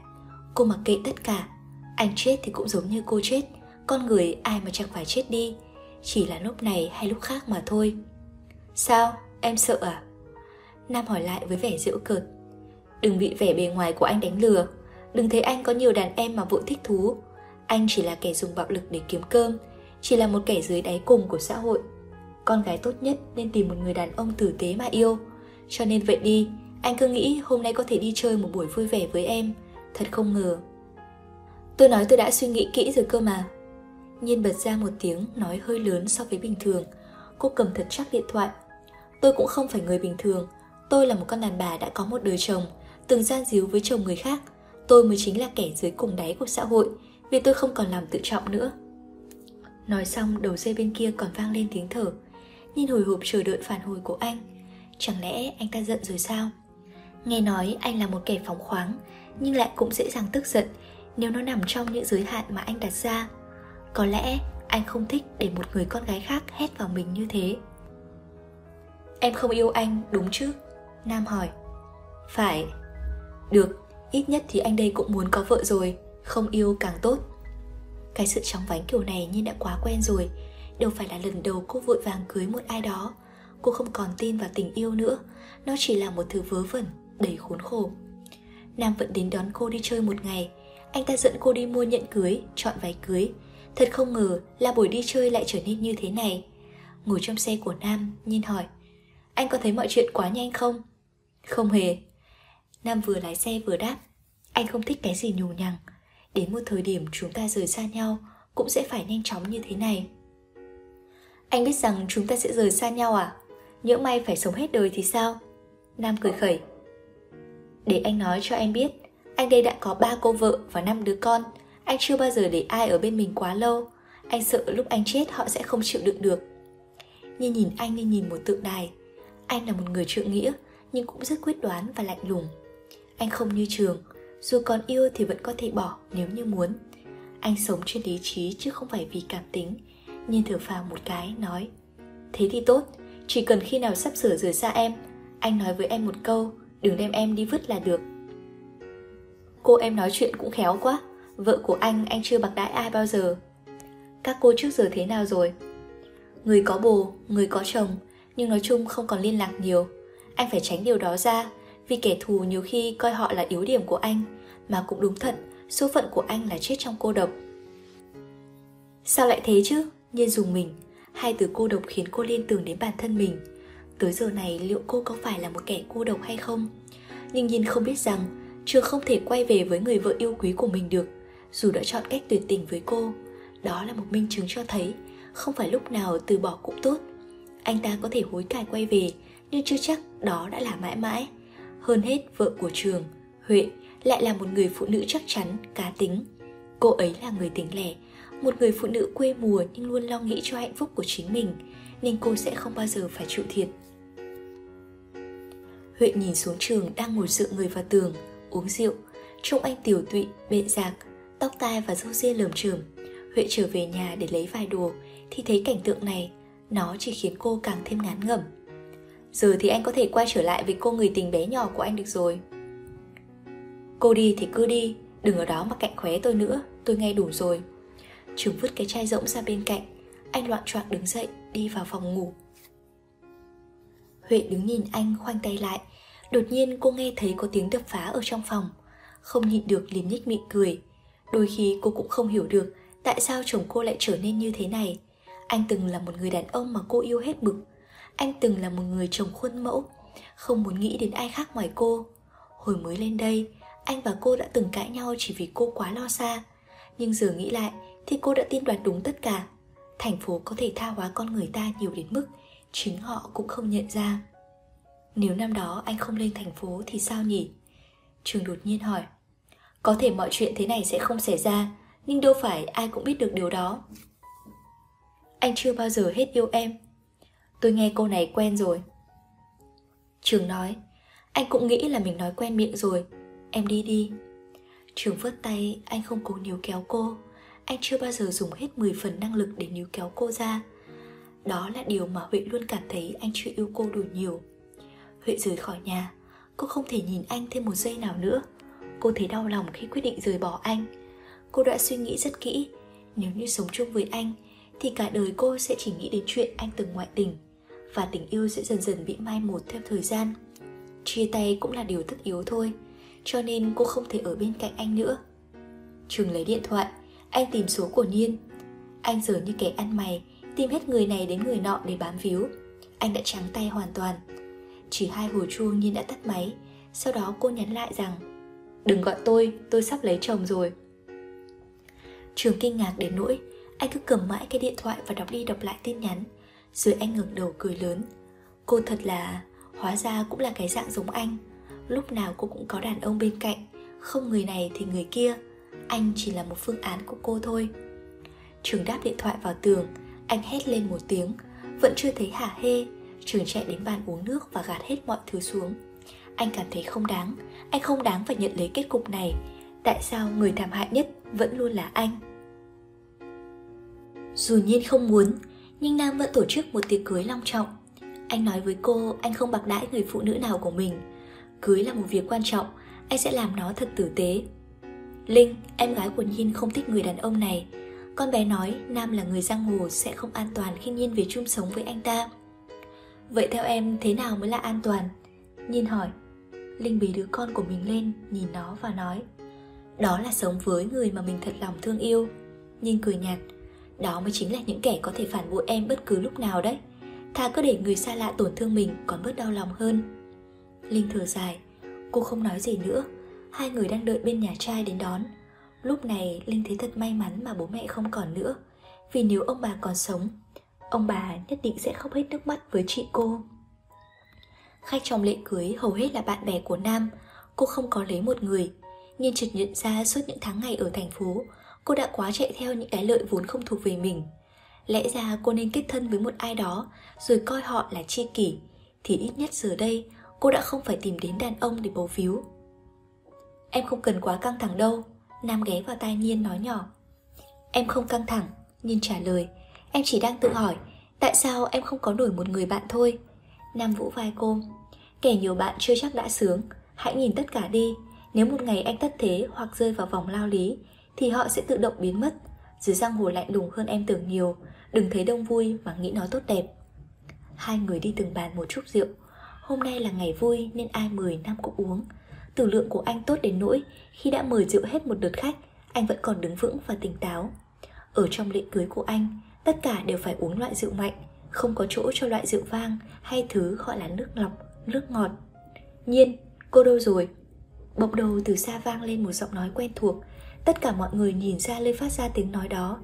Cô mặc kệ tất cả. Anh chết thì cũng giống như cô chết. Con người ai mà chẳng phải chết đi. Chỉ là lúc này hay lúc khác mà thôi. Sao? Em sợ à? Nam hỏi lại với vẻ giễu cợt. Đừng bị vẻ bề ngoài của anh đánh lừa. Đừng thấy anh có nhiều đàn em mà vội thích thú. Anh chỉ là kẻ dùng bạo lực để kiếm cơm, Chỉ là một kẻ dưới đáy cùng của xã hội. Con gái tốt nhất nên tìm một người đàn ông tử tế mà yêu. Cho nên vậy đi, Anh cứ nghĩ hôm nay có thể đi chơi một buổi vui vẻ với em. Thật không ngờ. Tôi nói tôi đã suy nghĩ kỹ rồi cơ mà. Nhiên bật ra một tiếng, nói hơi lớn so với bình thường. Cô cầm thật chắc điện thoại. Tôi cũng không phải người bình thường. Tôi là một con đàn bà đã có một đời chồng, Từng gian díu với chồng người khác tôi mới chính là kẻ dưới cùng đáy của xã hội, vì tôi không còn làm tự trọng nữa. Nói xong, đầu dây bên kia còn vang lên tiếng thở. Nhìn hồi hộp chờ đợi phản hồi của anh, Chẳng lẽ anh ta giận rồi sao? Nghe nói anh là một kẻ phóng khoáng, Nhưng lại cũng dễ dàng tức giận Nếu nó nằm trong những giới hạn mà anh đặt ra. Có lẽ anh không thích để một người con gái khác hét vào mình như thế. Em không yêu anh, đúng chứ? Nam hỏi. Phải. Được. Ít nhất thì anh đây cũng muốn có vợ rồi, Không yêu càng tốt. Cái sự chóng vánh kiểu này như đã quá quen rồi, Đâu phải là lần đầu cô vội vàng cưới một ai đó. Cô không còn tin vào tình yêu nữa, Nó chỉ là một thứ vớ vẩn, Đầy khốn khổ. Nam vẫn đến đón cô đi chơi một ngày, Anh ta dẫn cô đi mua nhẫn cưới, Chọn váy cưới. Thật không ngờ là buổi đi chơi lại trở nên như thế này. Ngồi trong xe của Nam nhìn hỏi, Anh có thấy mọi chuyện quá nhanh không? Không hề. Nam vừa lái xe vừa đáp, Anh không thích cái gì nhù nhằng. Đến một thời điểm chúng ta rời xa nhau, Cũng sẽ phải nhanh chóng như thế này. Anh biết rằng chúng ta sẽ rời xa nhau à? Nhỡ may phải sống hết đời thì sao? Nam cười khẩy. Để anh nói cho em biết, Anh đây đã có ba cô vợ và năm đứa con. Anh chưa bao giờ để ai ở bên mình quá lâu. Anh sợ lúc anh chết họ sẽ không chịu đựng được. Như nhìn anh như nhìn một tượng đài. Anh là một người trượng nghĩa, Nhưng cũng rất quyết đoán và lạnh lùng anh không như trường. Dù còn yêu thì vẫn có thể bỏ nếu như muốn. Anh sống trên lý trí chứ không phải vì cảm tính. Nhìn thở phào một cái nói Thế thì tốt Chỉ cần khi nào sắp sửa rời xa em Anh nói với em một câu Đừng đem em đi vứt là được. Cô em nói chuyện cũng khéo quá. Vợ của anh anh chưa bạc đãi ai bao giờ. Các cô trước giờ thế nào rồi? Người có bồ, người có chồng Nhưng nói chung không còn liên lạc nhiều. Anh phải tránh điều đó ra vì kẻ thù nhiều khi coi họ là yếu điểm của anh, Mà cũng đúng thật, Số phận của anh là chết trong cô độc. Sao lại thế chứ? Nhiên dùng mình, Hai từ cô độc khiến cô liên tưởng đến bản thân mình. Tới giờ này, liệu cô có phải là một kẻ cô độc hay không? Nhưng Nhiên không biết rằng, Trường không thể quay về với người vợ yêu quý của mình được, Dù đã chọn cách tuyệt tình với cô. Đó là một minh chứng cho thấy, Không phải lúc nào từ bỏ cũng tốt. Anh ta có thể hối cải quay về, Nhưng chưa chắc đó đã là mãi mãi hơn hết vợ của trường, Huệ lại là một người phụ nữ chắc chắn, cá tính. Cô ấy là người tính lẻ, một người phụ nữ quê mùa nhưng luôn lo nghĩ cho hạnh phúc của chính mình. nên cô sẽ không bao giờ phải chịu thiệt. Huệ nhìn xuống trường đang ngồi dựa người vào tường, uống rượu, trông anh tiểu tụy, bệ rạc, tóc tai và râu ria lởm chởm. Huệ trở về nhà để lấy vài đồ thì thấy cảnh tượng này, nó chỉ khiến cô càng thêm ngán ngẩm. Giờ thì anh có thể quay trở lại với cô người tình bé nhỏ của anh được rồi. Cô đi thì cứ đi, đừng ở đó mà cạnh khóe tôi nữa, tôi nghe đủ rồi. Trường vứt cái chai rỗng ra bên cạnh, anh loạn choạng đứng dậy, đi vào phòng ngủ. Huệ đứng nhìn anh khoanh tay lại, đột nhiên cô nghe thấy có tiếng đập phá ở trong phòng. Không nhịn được liền nhích miệng cười. Đôi khi cô cũng không hiểu được tại sao chồng cô lại trở nên như thế này. Anh từng là một người đàn ông mà cô yêu hết mực. Anh từng là một người chồng khuôn mẫu, không muốn nghĩ đến ai khác ngoài cô. Hồi mới lên đây, anh và cô đã từng cãi nhau chỉ vì cô quá lo xa. Nhưng giờ nghĩ lại thì cô đã tin đoạt đúng tất cả. Thành phố có thể tha hóa con người ta nhiều đến mức chính họ cũng không nhận ra. Nếu năm đó anh không lên thành phố thì sao nhỉ? Trường đột nhiên hỏi. Có thể mọi chuyện thế này sẽ không xảy ra, nhưng đâu phải ai cũng biết được điều đó. Anh chưa bao giờ hết yêu em. Tôi nghe câu này quen rồi. Trường nói, anh cũng nghĩ là mình nói quen miệng rồi, Em đi đi. Trường vớt tay anh không cố níu kéo cô. Anh chưa bao giờ dùng hết 10 phần năng lực để níu kéo cô ra. Đó là điều mà Huệ luôn cảm thấy anh chưa yêu cô đủ nhiều. Huệ rời khỏi nhà. Cô không thể nhìn anh thêm một giây nào nữa. Cô thấy đau lòng khi quyết định rời bỏ anh. Cô đã suy nghĩ rất kỹ. Nếu như sống chung với anh Thì cả đời cô sẽ chỉ nghĩ đến chuyện anh từng ngoại tình. Và tình yêu sẽ dần dần bị mai một theo thời gian Chia tay cũng là điều tất yếu thôi cho nên cô không thể ở bên cạnh anh nữa. Trường lấy điện thoại, anh tìm số của Nhiên. Anh giờ như kẻ ăn mày, tìm hết người này đến người nọ để bám víu. Anh đã trắng tay hoàn toàn. Chỉ hai hồi chuông Nhiên đã tắt máy, sau đó cô nhắn lại rằng Đừng gọi tôi, tôi sắp lấy chồng rồi. Trường kinh ngạc đến nỗi, anh cứ cầm mãi cái điện thoại và đọc đi đọc lại tin nhắn. Rồi anh ngẩng đầu cười lớn. Cô thật là, hóa ra cũng là cái dạng giống anh. Lúc nào cô cũng có đàn ông bên cạnh không người này thì người kia. Anh chỉ là một phương án của cô thôi. Trường đáp điện thoại vào tường anh hét lên một tiếng. Vẫn chưa thấy hả hê trường chạy đến bàn uống nước và gạt hết mọi thứ xuống. Anh cảm thấy không đáng anh không đáng phải nhận lấy kết cục này. Tại sao người thảm hại nhất vẫn luôn là anh? Dù nhiên không muốn nhưng nam vẫn tổ chức một tiệc cưới long trọng anh nói với cô anh không bạc đãi người phụ nữ nào của mình Cưới là một việc quan trọng, anh sẽ làm nó thật tử tế. Linh, em gái của Nhiên không thích người đàn ông này. Con bé nói Nam là người giang hồ sẽ không an toàn khi Nhiên về chung sống với anh ta. Vậy theo em thế nào mới là an toàn? Nhiên hỏi. Linh bế đứa con của mình lên, nhìn nó và nói Đó là sống với người mà mình thật lòng thương yêu Nhiên cười nhạt đó mới chính là những kẻ có thể phản bội em bất cứ lúc nào đấy. Thà cứ để người xa lạ tổn thương mình còn bớt đau lòng hơn. Linh thở dài. Cô không nói gì nữa. Hai người đang đợi bên nhà trai đến đón. Lúc này, Linh thấy thật may mắn mà bố mẹ không còn nữa. Vì nếu ông bà còn sống, Ông bà nhất định sẽ khóc hết nước mắt với chị cô. Khách trong lễ cưới hầu hết là bạn bè của Nam. Cô không có lấy một người. Nhưng chợt nhận ra suốt những tháng ngày ở thành phố Cô đã quá chạy theo những cái lợi vốn không thuộc về mình Lẽ ra cô nên kết thân với một ai đó Rồi coi họ là chi kỷ Thì ít nhất giờ đây cô đã không phải tìm đến đàn ông để bầu víu. Em không cần quá căng thẳng đâu, Nam ghé vào tai Nhiên nói nhỏ. Em không căng thẳng, Nhiên trả lời, em chỉ đang tự hỏi, tại sao em không có nổi một người bạn thôi. Nam vũ vai cô, kẻ nhiều bạn chưa chắc đã sướng, hãy nhìn tất cả đi, nếu một ngày anh tất thế hoặc rơi vào vòng lao lý, thì họ sẽ tự động biến mất. Dưới giang hồ lạnh lùng hơn em tưởng nhiều, đừng thấy đông vui mà nghĩ nó tốt đẹp. Hai người đi từng bàn một chút rượu, Hôm nay là ngày vui nên ai mời Nam cũng uống Tử lượng của anh tốt đến nỗi Khi đã mời rượu hết một đợt khách Anh vẫn còn đứng vững và tỉnh táo Ở trong lễ cưới của anh Tất cả đều phải uống loại rượu mạnh Không có chỗ cho loại rượu vang Hay thứ gọi là nước lọc, nước ngọt Nhiên, cô đâu rồi? Bỗng đầu từ xa vang lên một giọng nói quen thuộc Tất cả mọi người nhìn ra lê phát ra tiếng nói đó.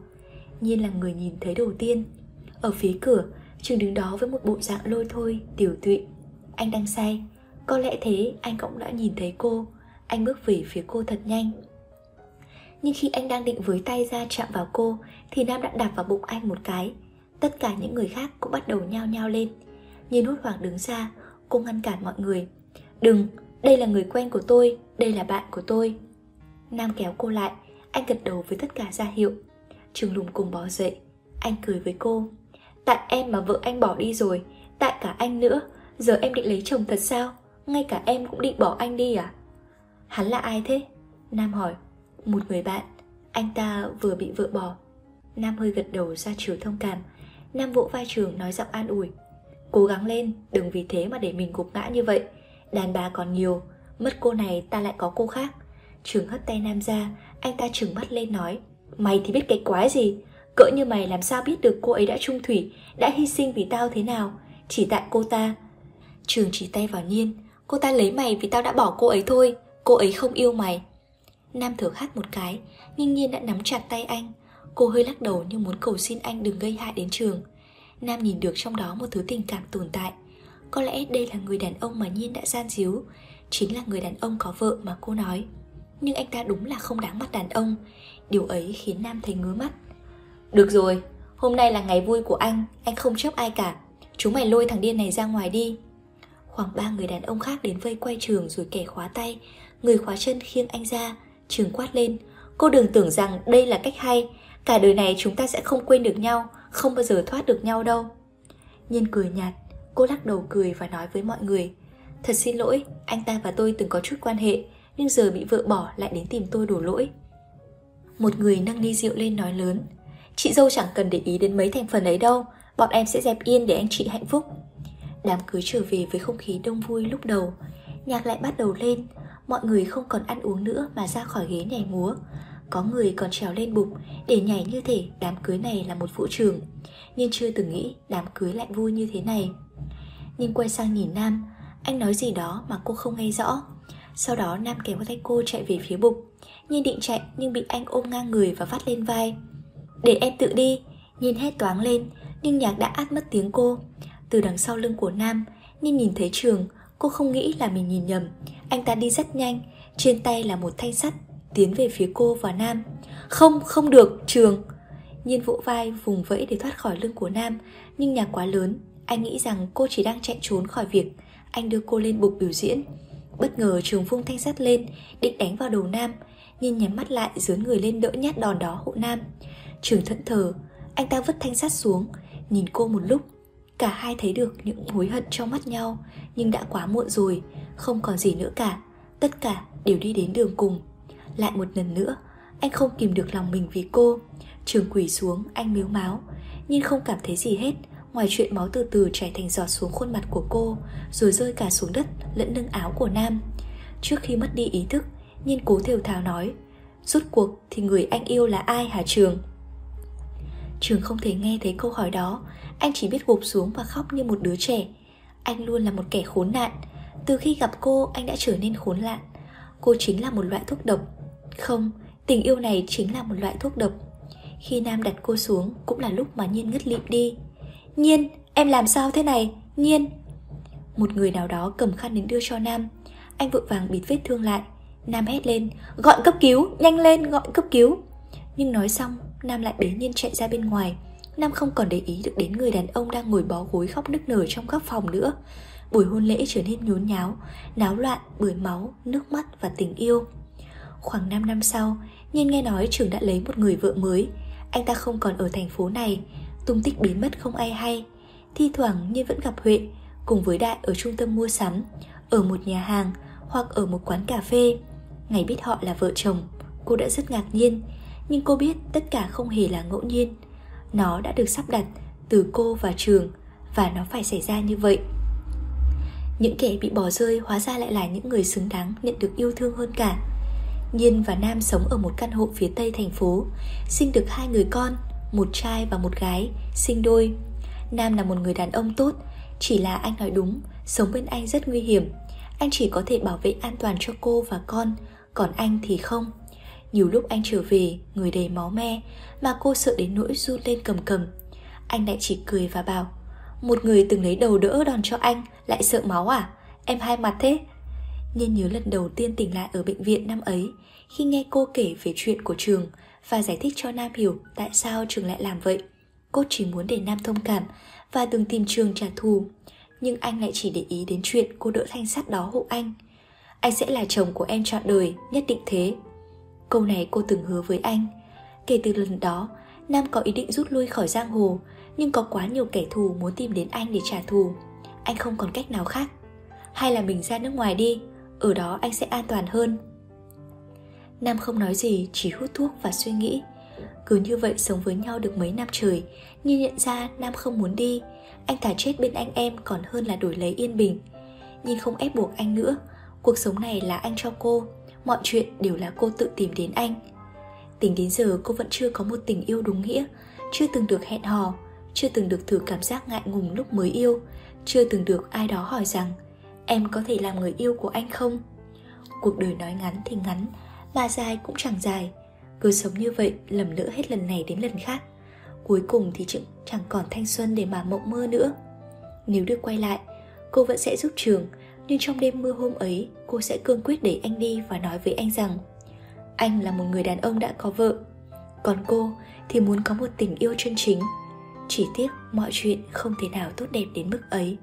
Nhiên là người nhìn thấy đầu tiên. Ở phía cửa Trường đứng đó với một bộ dạng lôi thôi, tiểu tụy. Anh đang say. Có lẽ thế anh cũng đã nhìn thấy cô. Anh bước về phía cô thật nhanh. Nhưng khi anh đang định với tay ra chạm vào cô Thì Nam đã đạp vào bụng anh một cái. Tất cả những người khác cũng bắt đầu nhao nhao lên. Nhìn hốt hoảng đứng ra Cô ngăn cản mọi người. Đừng, đây là người quen của tôi Đây là bạn của tôi. Nam kéo cô lại Anh gật đầu với tất cả ra hiệu. Trường lùm cùng bỏ dậy. Anh cười với cô. Tại em mà vợ anh bỏ đi rồi Tại cả anh nữa Giờ em định lấy chồng thật sao? Ngay cả em cũng định bỏ anh đi à? Hắn là ai thế? Nam hỏi. Một người bạn. Anh ta vừa bị vợ bỏ. Nam hơi gật đầu ra chiều thông cảm. Nam vỗ vai trường nói giọng an ủi. Cố gắng lên, đừng vì thế mà để mình gục ngã như vậy. Đàn bà còn nhiều Mất cô này ta lại có cô khác. Trường hất tay Nam ra, Anh ta trừng mắt lên nói, Mày thì biết cái quái gì? Cỡ như mày làm sao biết được cô ấy đã trung thủy, Đã hy sinh vì tao thế nào? Chỉ tại cô ta. Trường chỉ tay vào Nhiên, Cô ta lấy mày vì tao đã bỏ cô ấy thôi, Cô ấy không yêu mày. Nam thở hắt một cái, Nhưng Nhiên đã nắm chặt tay anh. Cô hơi lắc đầu như muốn cầu xin anh đừng gây hại đến trường. Nam nhìn được trong đó một thứ tình cảm tồn tại. Có lẽ đây là người đàn ông mà Nhiên đã gian díu, Chính là người đàn ông có vợ mà cô nói. Nhưng anh ta đúng là không đáng mặt đàn ông. Điều ấy khiến Nam thấy ngứa mắt. Được rồi, hôm nay là ngày vui của anh Anh không chấp ai cả. Chúng mày lôi thằng điên này ra ngoài đi. Khoảng ba người đàn ông khác đến vây quay trường rồi kẻ khóa tay. Người khóa chân khiêng anh ra Trường quát lên. Cô đừng tưởng rằng đây là cách hay. Cả đời này chúng ta sẽ không quên được nhau Không bao giờ thoát được nhau đâu. Nhiên cười nhạt Cô lắc đầu cười và nói với mọi người. Thật xin lỗi, anh ta và tôi từng có chút quan hệ. Nhưng giờ bị vợ bỏ lại đến tìm tôi đổ lỗi. Một người nâng ly rượu lên nói lớn, Chị dâu chẳng cần để ý đến mấy thành phần ấy đâu, Bọn em sẽ dẹp yên để anh chị hạnh phúc. Đám cưới trở về với không khí đông vui lúc đầu. Nhạc lại bắt đầu lên, Mọi người không còn ăn uống nữa mà ra khỏi ghế nhảy múa. Có người còn trèo lên bục Để nhảy như thể đám cưới này là một vũ trường, Nhưng chưa từng nghĩ đám cưới lại vui như thế này. Nhưng quay sang nhìn Nam, Anh nói gì đó mà cô không nghe rõ. Sau đó Nam kéo tay cô chạy về phía bục. Nhiên định chạy nhưng bị anh ôm ngang người và vắt lên vai. Để em tự đi. Nhiên hét toáng lên Nhưng nhạc đã át mất tiếng cô. Từ đằng sau lưng của Nam Nhiên nhìn thấy trường Cô không nghĩ là mình nhìn nhầm. Anh ta đi rất nhanh Trên tay là một thanh sắt Tiến về phía cô và Nam. Không, không được, trường. Nhiên vỗ vai vùng vẫy để thoát khỏi lưng của Nam Nhưng nhà quá lớn Anh nghĩ rằng cô chỉ đang chạy trốn khỏi việc. Anh đưa cô lên bục biểu diễn. Bất ngờ trường phung thanh sắt lên, Định đánh vào đầu Nam, nhưng nhắm mắt lại dướn người lên đỡ nhát đòn đó hộ Nam. Trường thẫn thờ, Anh ta vứt thanh sắt xuống, Nhìn cô một lúc, Cả hai thấy được những hối hận trong mắt nhau, Nhưng đã quá muộn rồi, Không còn gì nữa cả, Tất cả đều đi đến đường cùng. Lại một lần nữa, Anh không kìm được lòng mình vì cô. Trường quỷ xuống, anh miếu máu, Nhưng không cảm thấy gì hết Ngoài chuyện máu từ từ chảy thành giọt xuống khuôn mặt của cô Rồi rơi cả xuống đất lẫn lưng áo của Nam. Trước khi mất đi ý thức Nhiên cố thều thào nói Rốt cuộc thì người anh yêu là ai hả Trường? Trường không thể nghe thấy câu hỏi đó. Anh chỉ biết gục xuống và khóc như một đứa trẻ. Anh luôn là một kẻ khốn nạn. Từ khi gặp cô anh đã trở nên khốn nạn. Cô chính là một loại thuốc độc. Không, tình yêu này chính là một loại thuốc độc. Khi Nam đặt cô xuống Cũng là lúc mà Nhiên ngất lịm đi. Nhiên, em làm sao thế này? Nhiên. Một người nào đó cầm khăn đến đưa cho Nam. Anh vội vàng bịt vết thương lại. Nam hét lên Gọi cấp cứu, nhanh lên gọi cấp cứu. Nhưng nói xong Nam lại bế nhiên chạy ra bên ngoài. Nam không còn để ý được đến người đàn ông đang ngồi bó gối khóc nức nở trong góc phòng nữa. Buổi hôn lễ trở nên nhốn nháo Náo loạn bởi máu, nước mắt và tình yêu. Khoảng 5 năm sau Nhiên nghe nói trường đã lấy một người vợ mới. Anh ta không còn ở thành phố này. Tung tích biến mất không ai hay. Thi thoảng Nhiên vẫn gặp Huệ, Cùng với Đại ở trung tâm mua sắm, Ở một nhà hàng Hoặc ở một quán cà phê. Ngày biết họ là vợ chồng, Cô đã rất ngạc nhiên, Nhưng cô biết tất cả không hề là ngẫu nhiên. Nó đã được sắp đặt từ cô và trường Và nó phải xảy ra như vậy. Những kẻ bị bỏ rơi hóa ra lại là những người xứng đáng nhận được yêu thương hơn cả. Nhiên và Nam sống ở một căn hộ phía tây thành phố, Sinh được hai người con. Một trai và một gái, Sinh đôi. Nam là một người đàn ông tốt, Chỉ là anh nói đúng, Sống bên anh rất nguy hiểm. Anh chỉ có thể bảo vệ an toàn cho cô và con, còn anh thì không. Nhiều lúc anh trở về, Người đầy máu me, Mà cô sợ đến nỗi run lên cầm cầm Anh lại chỉ cười và bảo, Một người từng lấy đầu đỡ đòn cho anh, Lại sợ máu à? Em hai mặt thế. Nhiên nhớ lần đầu tiên tỉnh lại ở bệnh viện năm ấy, Khi nghe cô kể về chuyện của trường và giải thích cho Nam hiểu Tại sao trường lại làm vậy Cốt chỉ muốn để Nam thông cảm và từng tìm trường trả thù. Nhưng anh lại chỉ để ý đến chuyện cô đỡ thanh sắt đó hộ anh. Anh sẽ là chồng của em trọn đời, nhất định thế. Câu này cô từng hứa với anh. Kể từ lần đó, Nam có ý định rút lui khỏi giang hồ, nhưng có quá nhiều kẻ thù muốn tìm đến anh để trả thù. Anh không còn cách nào khác. Hay là mình ra nước ngoài đi, ở đó anh sẽ an toàn hơn. Nam không nói gì, chỉ hút thuốc và suy nghĩ. Cứ như vậy sống với nhau được mấy năm trời Nhưng nhận ra Nam không muốn đi. Anh thả chết bên anh em còn hơn là đổi lấy yên bình. Nhưng không ép buộc anh nữa. Cuộc sống này là anh cho cô. Mọi chuyện đều là cô tự tìm đến anh. Tính đến giờ cô vẫn chưa có một tình yêu đúng nghĩa. Chưa từng được hẹn hò Chưa từng được thử cảm giác ngại ngùng lúc mới yêu. Chưa từng được ai đó hỏi rằng Em có thể làm người yêu của anh không? Cuộc đời nói ngắn thì ngắn mà dài cũng chẳng dài. Cứ sống như vậy lầm lỡ hết lần này đến lần khác. Cuối cùng thì chẳng, chẳng còn thanh xuân để mà mộng mơ nữa. Nếu được quay lại Cô vẫn sẽ giúp trường Nhưng trong đêm mưa hôm ấy Cô sẽ cương quyết để anh đi và nói với anh rằng Anh là một người đàn ông đã có vợ. Còn cô thì muốn có một tình yêu chân chính. Chỉ tiếc mọi chuyện không thể nào tốt đẹp đến mức ấy.